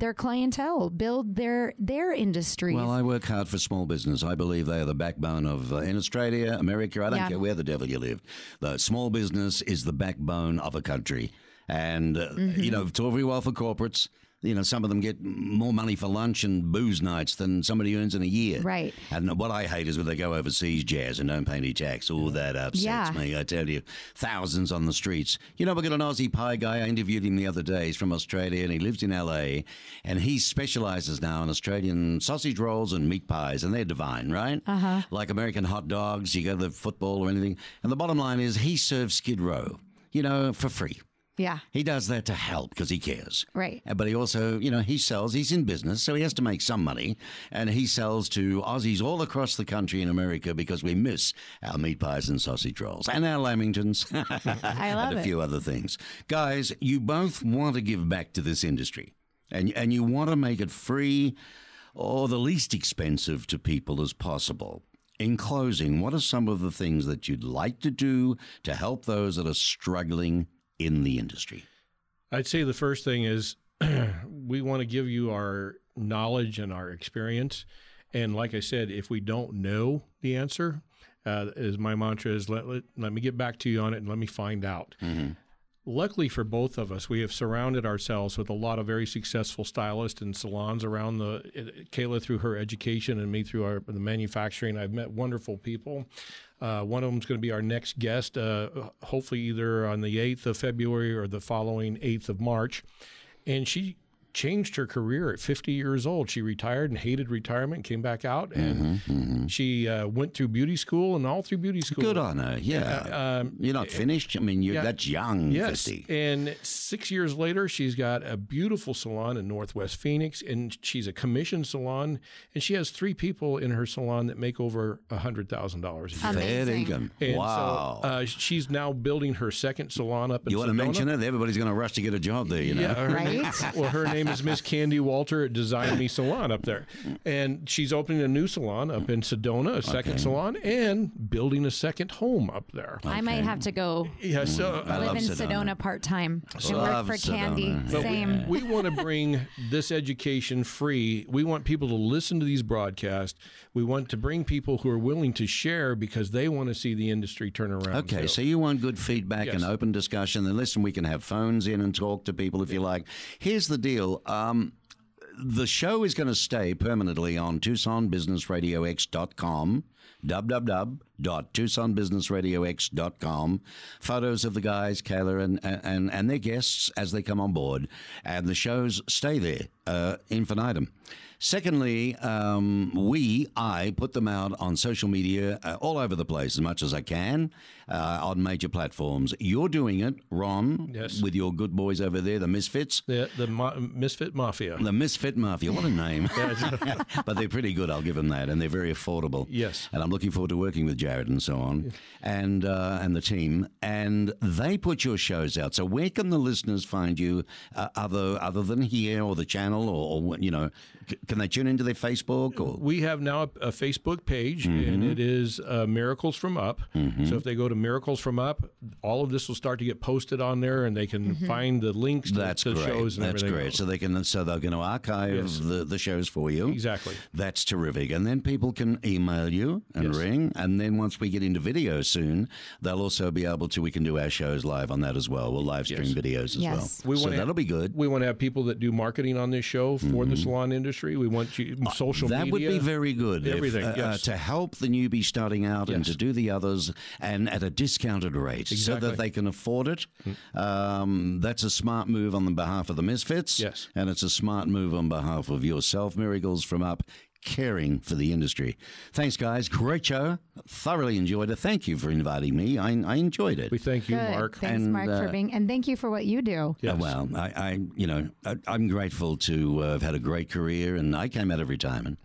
their clientele, build their their industries. Well, I work hard for small business. I believe they are the backbone of uh, in Australia, America. I don't Yeah. care where the devil you live. The small business is the backbone of a country, and uh, Mm-hmm. you know, it's all very well for corporates. You know, some of them get more money for lunch and booze nights than somebody earns in a year. Right. And what I hate is when they go overseas, jazz, and don't pay any tax. All that upsets Yeah. me. I tell you, thousands on the streets. You know, we got an Aussie pie guy. I interviewed him the other day. He's from Australia and he lives in LA. And he specializes now in Australian sausage rolls and meat pies, and they're divine, right? Uh-huh. Like American hot dogs, you go to the football or anything. And the bottom line is he serves Skid Row, you know, for free. Yeah. He does that to help because he cares. Right. Uh, But he also, you know, he sells, he's in business, so he has to make some money. And he sells to Aussies all across the country in America because we miss our meat pies and sausage rolls and our lamingtons I love and a it. few other things. Guys, you both want to give back to this industry and, and you want to make it free or the least expensive to people as possible. In closing, what are some of the things that you'd like to do to help those that are struggling in the industry? I'd say the first thing is we want to give you our knowledge and our experience And like I said, if we don't know the answer, uh, is my mantra is let, let let me get back to you on it and let me find out. Luckily for both of us, we have surrounded ourselves with a lot of very successful stylists and salons around the Kayla through her education and me through our the manufacturing. I've met wonderful people. Uh, one of them is going to be our next guest, uh, hopefully either on the 8th of February or the following 8th of March. And she changed her career at 50 years old. She retired and hated retirement, came back out, and she uh, went through beauty school and all through beauty school. Good on her. Yeah. Um, You're not finished. I mean, you yeah. that's young. Yes. 50. And six years later, she's got a beautiful salon in Northwest Phoenix, and she's a commissioned salon, and she has three people in her salon that make over a hundred thousand dollars a year. Fair Amazing. income. And wow. So, uh, she's now building her second salon up in you want to mention it? Everybody's going to rush to get a job there, you know? Yeah, her Right? name- well, her name is Miss Candy Walter at Design Me Salon up there, and she's opening a new salon up in Sedona, a second salon, and building a second home up there. I might have to go Yeah, so mm, I live love in Sedona. Sedona, part time and Love work for Candy. But Same. We, we want to bring this education free. We want people to listen to these broadcasts. We want to bring people who are willing to share because they want to see the industry turn around. Okay, too. so you want good feedback Yes. and open discussion. Then listen, we can have phones in and talk to people if you like. Here's the deal. Um, the show is going to stay permanently on TucsonBusinessRadioX.com, www.TucsonBusinessRadioX.com. Photos of the guys, Kayla, and, and, and their guests as they come on board. And the shows stay there, uh, infinitum. Secondly, um, we, I, put them out on social media uh, all over the place as much as I can uh, on major platforms. You're doing it, Ron, Yes. with your good boys over there, the Misfits. the the Ma- Misfit Mafia. The Misfit Mafia, what a name. but they're pretty good, I'll give them that, and they're very affordable. Yes. And I'm looking forward to working with Jared and so on, and uh, and the team. And they put your shows out. So where can the listeners find you, uh, other other than here or the channel, or, or you know, can they tune into their Facebook or? We have now a, a Facebook page, Mm-hmm. and it is uh, Miracles from Up. So if they go to Miracles from Up, all of this will start to get posted on there, and they can find the links to, That's to the great. shows and That's everything. great. else. So they can so they're going to archive Yes. the, the shows for you. Exactly. That's terrific. And then people can email you and Yes. ring. And then once we get into video soon, they'll also be able to. We can do our shows live on that as well. We'll live stream Yes. videos as Yes. well. We so wanna- that'll be good. We want to have people that do marketing on this show for the salon industry. We want you social. Uh, That would be very good. Everything, uh, uh, yes. to help the newbie starting out and to do the others and at a discounted rate so that they can afford it. Um, that's a smart move on the behalf of the Misfits. Yes. And it's a smart move on behalf of yourself, Miracles from Up. Caring for the industry. Thanks, guys. Great show. Thoroughly enjoyed it. Thank you for inviting me. I, I enjoyed it. we thank you, Good. Mark. Thanks, And, Mark, for uh, being, and thank you for what you do. Yes. Uh, well, I, I, you know, I, I'm grateful to uh, have had a great career, and I came out of retirement.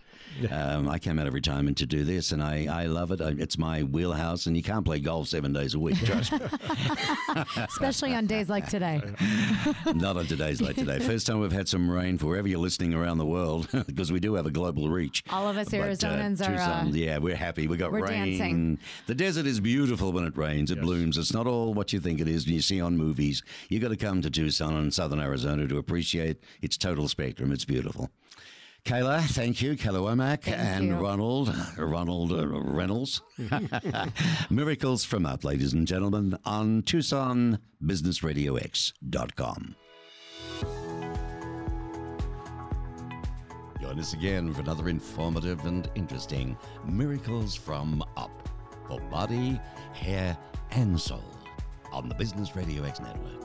Um, I came out of retirement to do this, and I, I love it. I, it's my wheelhouse, and you can't play golf seven days a week. Trust me. Especially on days like today. Not on today's like today. First time we've had some rain for wherever you're listening around the world, because we do have a global reach. All of us But, uh, Arizonans are, uh, Tucson, yeah, we're happy. We got we're rain. dancing. The desert is beautiful when it rains. It blooms. It's not all what you think it is. You see on movies. You got to come to Tucson and Southern Arizona to appreciate its total spectrum. It's beautiful. Kayla, thank you, Kayla Womack Thank and you. Ronald, Ronald uh, Reynolds. Miracles from Up, ladies and gentlemen, on TucsonBusinessRadioX.com. Join us again for another informative and interesting Miracles from Up for body, hair, and soul on the Business Radio X network.